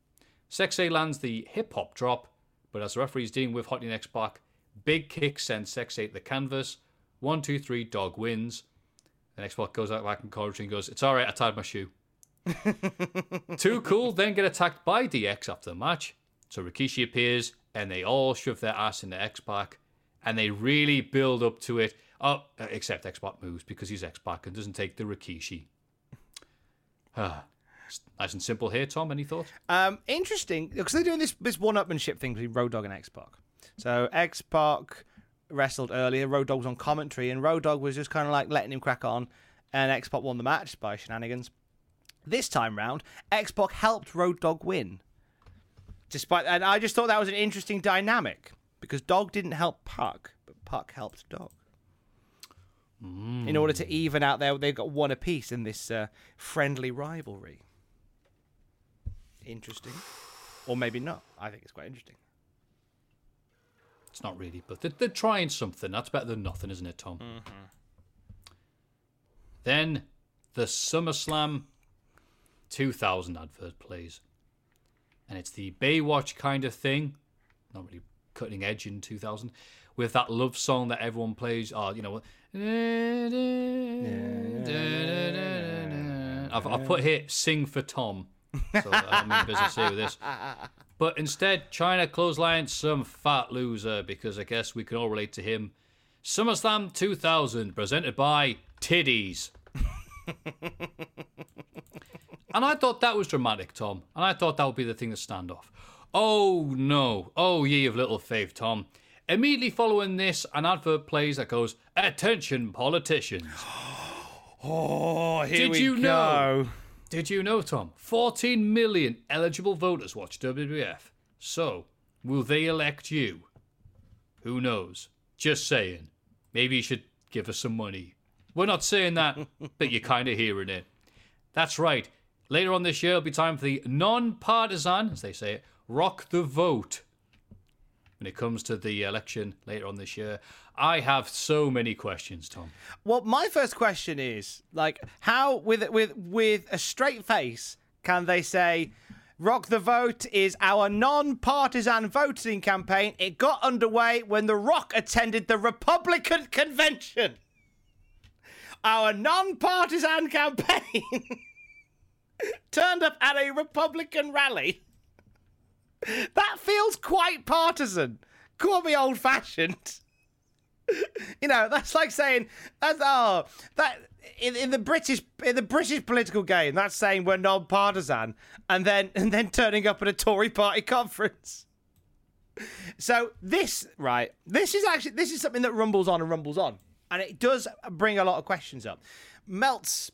Sexay lands the hip hop drop, but as the referee's dealing with Hotty and X Pac, big kick sends Sexay to the canvas. One, two, three, Dog wins. The X Pac goes out back in commentary and goes, "It's all right, I tied my shoe." Too Cool then get attacked by DX after the match. So Rikishi appears and they all shove their ass into X Pac and they really build up to it. Oh, uh, except X Pac moves because he's X Pac and doesn't take the Rikishi. Nice and simple here, Tom. Any thoughts? Um, interesting because they're doing this this one upmanship thing between Road Dogg and X Pac. So X Pac wrestled earlier. Road Dogg was on commentary, and Road Dogg was just kind of like letting him crack on. And X Pac won the match by shenanigans. This time round, X Pac helped Road Dogg win. Despite, and I just thought that was an interesting dynamic because Dog didn't help Puck, but Puck helped Dog. In order to even out there, they've got one apiece in this uh, friendly rivalry. Interesting, or maybe not. I think it's quite interesting. It's not really, but they're, they're trying something. That's better than nothing, isn't it, Tom? Mm-hmm. Then the SummerSlam 2000 advert plays. And it's the Baywatch kind of thing. Not really cutting edge in 2000. With that love song that everyone plays. Oh, you know what? I've, I've put here Sing for Tom. So I don't mean business here with this. But instead, Chyna clothesline some fat loser because I guess we can all relate to him. SummerSlam 2000, presented by Tiddies. and I thought that was dramatic, Tom. And I thought that would be the thing to stand off. Oh no. Oh, ye of little faith, Tom. Immediately following this, an advert plays that goes, Attention, politicians. Oh, here Did we you go. know? Did you know, Tom? 14 million eligible voters watch WWF. So, will they elect you? Who knows? Just saying. Maybe you should give us some money. We're not saying that, but you're kind of hearing it. That's right. Later on this year, it'll be time for the non partisan, as they say it, rock the vote. When it comes to the election later on this year, I have so many questions, Tom. Well, my first question is like, how with with with a straight face can they say, "Rock the Vote" is our non-partisan voting campaign? It got underway when The Rock attended the Republican convention. Our non-partisan campaign turned up at a Republican rally. That feels quite partisan. Call me old-fashioned. You know, that's like saying that's oh that in, in the British in the British political game, that's saying we're non-partisan, and then and then turning up at a Tory party conference. So this right, this is actually this is something that rumbles on and rumbles on, and it does bring a lot of questions up. Meltzer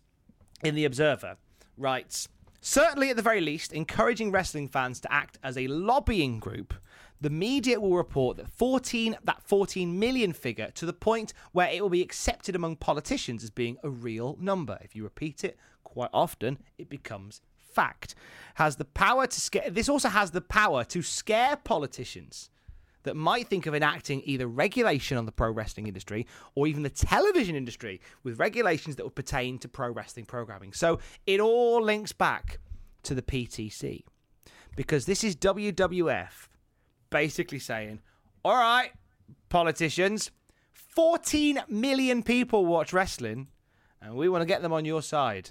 in the Observer writes. Certainly, at the very least, encouraging wrestling fans to act as a lobbying group, the media will report that 14 that 14 million figure to the point where it will be accepted among politicians as being a real number. If you repeat it quite often, it becomes fact. Has the power to scare this also has the power to scare politicians that might think of enacting either regulation on the pro wrestling industry or even the television industry with regulations that would pertain to pro wrestling programming. So it all links back to the PTC because this is WWF basically saying, all right, politicians, 14 million people watch wrestling and we want to get them on your side.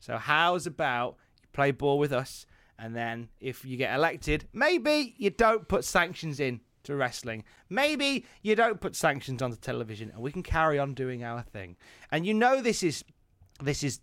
So how's about you play ball with us, and then if you get elected, maybe you don't put sanctions in to wrestling. Maybe you don't put sanctions onto television, and we can carry on doing our thing. And you know this is this is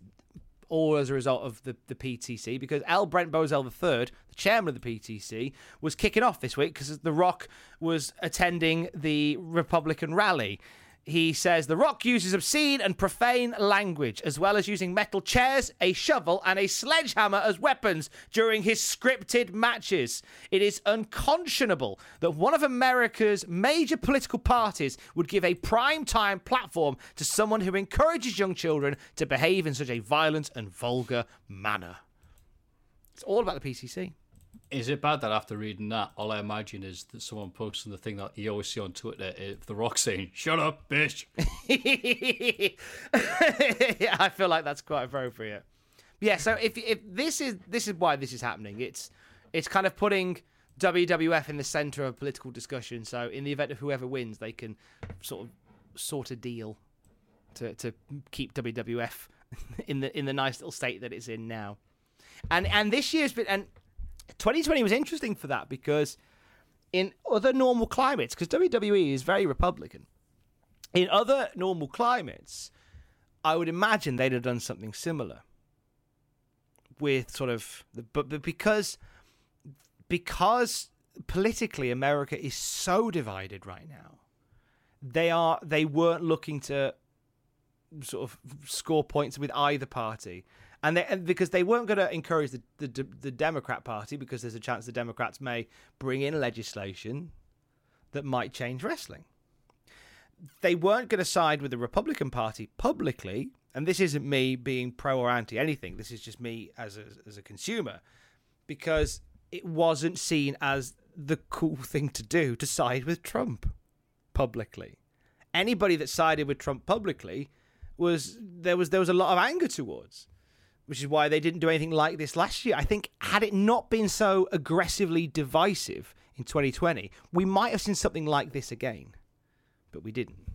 all as a result of the, the PTC because L. Brent Bozell III, the chairman of the PTC, was kicking off this week because The Rock was attending the Republican rally. He says The Rock uses obscene and profane language, as well as using metal chairs, a shovel, and a sledgehammer as weapons during his scripted matches. It is unconscionable that one of America's major political parties would give a prime time platform to someone who encourages young children to behave in such a violent and vulgar manner. It's all about the PCC. Is it bad that after reading that, all I imagine is that someone posting the thing that you always see on Twitter, uh, The Rock saying, Shut up, bitch. I feel like that's quite appropriate. Yeah, so if if this is this is why this is happening, it's it's kind of putting WWF in the center of political discussion. So in the event of whoever wins, they can sort of sort a deal to to keep WWF in the in the nice little state that it's in now. And and this year's been and 2020 was interesting for that because in other normal climates, because WWE is very Republican, in other normal climates, I would imagine they'd have done something similar with sort of but, but because because politically America is so divided right now, they are they weren't looking to sort of score points with either party and, they, and because they weren't going to encourage the, the the Democrat Party because there's a chance the Democrats may bring in legislation that might change wrestling. They weren't going to side with the Republican Party publicly, and this isn't me being pro or anti anything. This is just me as a, as a consumer, because it wasn't seen as the cool thing to do to side with Trump publicly. Anybody that sided with Trump publicly was there was there was a lot of anger towards which is why they didn't do anything like this last year. I think had it not been so aggressively divisive in 2020, we might have seen something like this again, but we didn't.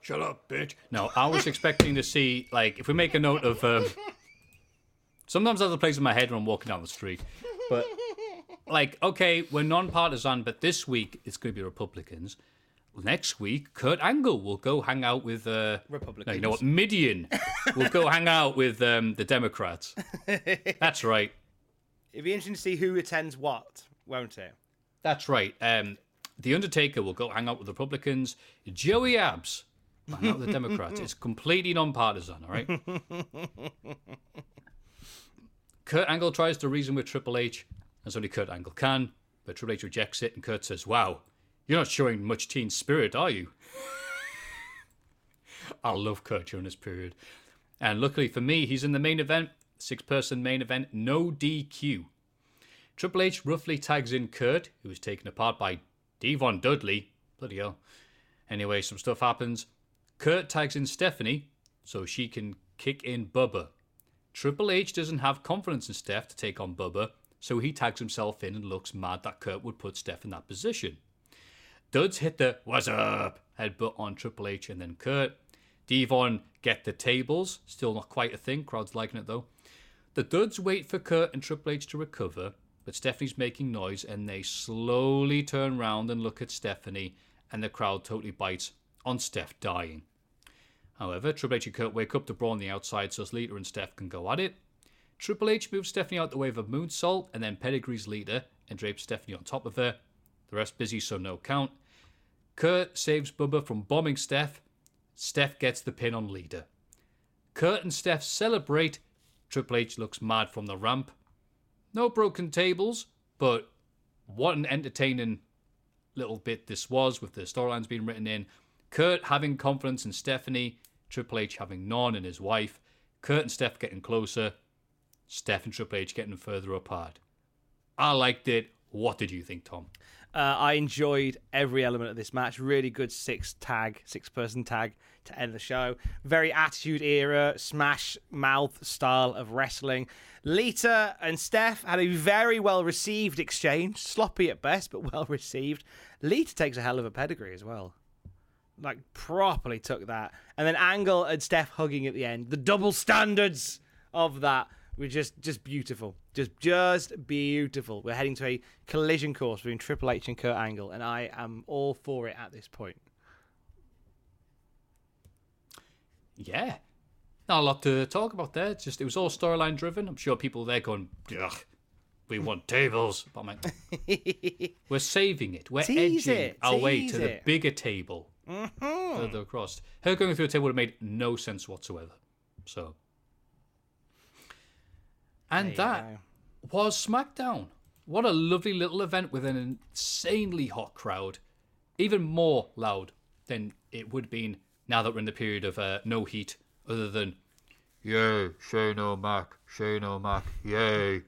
Shut up, bitch. No, I was expecting to see, like, if we make a note of. Um, sometimes have the place in my head when I'm walking down the street. But, like, okay, we're non partisan, but this week it's going to be Republicans next week, Kurt Angle will go hang out with uh, Republicans. No, you know what? Mideon will go hang out with um, the Democrats. That's right. It'd be interesting to see who attends what, won't it? That's right. Um, the Undertaker will go hang out with the Republicans. Joey Abs hang out with the Democrats. It's completely non-partisan. All right. Kurt Angle tries to reason with Triple H, as only Kurt Angle can, but Triple H rejects it, and Kurt says, "Wow, you're not showing much teen spirit, are you? I love Kurt during this period. And luckily for me, he's in the main event, six person main event, no DQ. Triple H roughly tags in Kurt, who is taken apart by D-Von Dudley. Bloody hell. Anyway, some stuff happens. Kurt tags in Stephanie so she can kick in Bubba. Triple H doesn't have confidence in Steph to take on Bubba, so he tags himself in and looks mad that Kurt would put Steph in that position. Duds hit the what's up headbutt on Triple H and then Kurt. D-Von get the tables, still not quite a thing. Crowd's liking it though. The Duds wait for Kurt and Triple H to recover, but Stephanie's making noise and they slowly turn round and look at Stephanie, and the crowd totally bites on Steph dying. However, Triple H and Kurt wake up to brawl on the outside so Lita and Steph can go at it. Triple H moves Stephanie out the way of a moonsault and then pedigrees Lita and drapes Stephanie on top of her. The rest busy, so no count. Kurt saves Bubba from bombing Steph. Steph gets the pin on Lita. Kurt and Steph celebrate. Triple H looks mad from the ramp. No broken tables, but what an entertaining little bit this was with the storylines being written in. Kurt having confidence in Stephanie, Triple H having none in his wife, Kurt and Steph getting closer, Steph and Triple H getting further apart. I liked it. What did you think, Tom? Uh, I enjoyed every element of this match. Really good six tag, six person tag to end the show. Very attitude era, smash mouth style of wrestling. Lita and Steph had a very well received exchange, sloppy at best, but well received. Lita takes a hell of a pedigree as well. like properly took that. And then Angle and Steph hugging at the end. The double standards of that were just just beautiful. Just just beautiful. We're heading to a collision course between Triple H and Kurt Angle, and I am all for it at this point. Yeah. Not a lot to talk about there. It's just it was all storyline driven. I'm sure people there going, Ugh, we want tables. But I'm like, we're saving it. We're Tease edging it, our way to the bigger table mm-hmm. further across. Her going through a table would have made no sense whatsoever. So, and that was SmackDown. What a lovely little event with an insanely hot crowd, even more loud than it would have been now that we're in the period of uh, no heat, other than yay Shane O'Mac, Shane O'Mac, yay.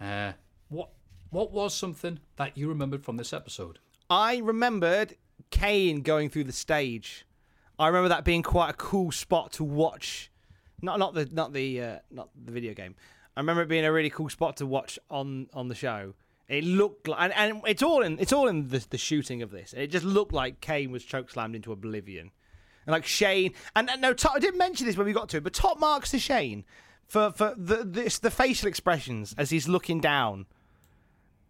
Uh, what what was something that you remembered from this episode? I remembered Kane going through the stage. I remember that being quite a cool spot to watch. Not not the not the uh, not the video game. I remember it being a really cool spot to watch on on the show. It looked like, and, and it's all in it's all in the, the shooting of this. It just looked like Kane was chokeslammed into oblivion, and like Shane. And, and no, top, I didn't mention this when we got to it, but top marks to Shane for for the this, the facial expressions as he's looking down,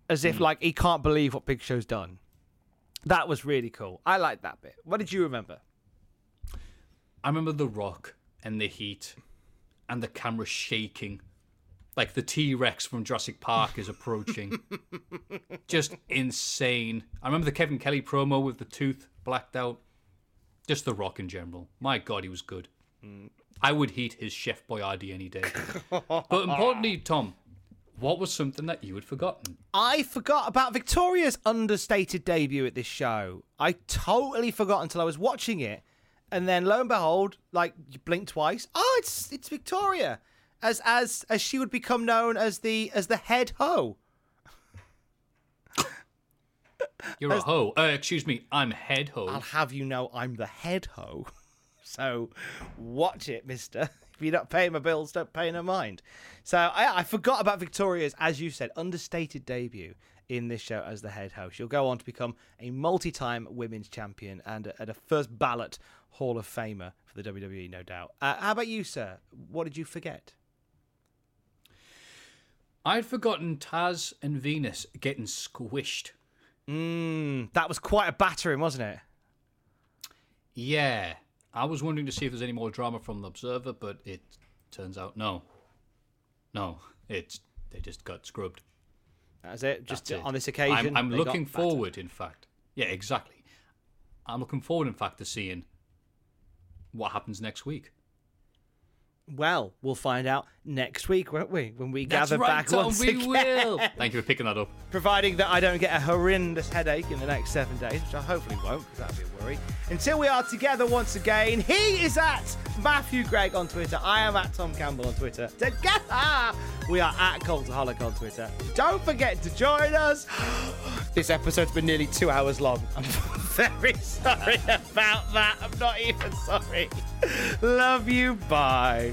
as if hmm. like he can't believe what Big Show's done. That was really cool. I liked that bit. What did you remember? I remember the rock and the heat and the camera shaking. Like the T Rex from Jurassic Park is approaching. Just insane. I remember the Kevin Kelly promo with the tooth blacked out. Just the rock in general. My God, he was good. Mm. I would heat his Chef Boyardee any day. but importantly, Tom, what was something that you had forgotten? I forgot about Victoria's understated debut at this show. I totally forgot until I was watching it, and then lo and behold, like you blink twice. Oh, it's it's Victoria, as as as she would become known as the as the head hoe. You're a hoe. Uh, excuse me, I'm head hoe. I'll have you know I'm the head hoe. So watch it, mister. If you're not paying my bills, don't pay no mind. So I, I forgot about Victoria's, as you said, understated debut in this show as the head hoe. She'll go on to become a multi-time women's champion and a, a first ballot Hall of Famer for the WWE, no doubt. Uh, how about you, sir? What did you forget? I'd forgotten Taz and Venis getting squished. Mmm, that was quite a battering, wasn't it? Yeah. I was wondering to see if there's any more drama from the Observer, but it turns out no. No, it's they just got scrubbed. That's it. Just That's it. on this occasion, I'm, I'm looking got battered. forward, in fact. Yeah, exactly. I'm looking forward, in fact, to seeing what happens next week. Well, we'll find out next week, won't we? When we That's gather right, back Tom, once we again. will. Thank you for picking that up. Providing that I don't get a horrendous headache in the next seven days, which I hopefully won't, because that'd be a worry. Until we are together once again, he is at Matthew Gregg on Twitter. I am at Tom Campbell on Twitter. Together, we are at Cultaholic on Twitter. Don't forget to join us. This episode's been nearly two hours long. Very sorry about that. I'm not even sorry. Love you. Bye.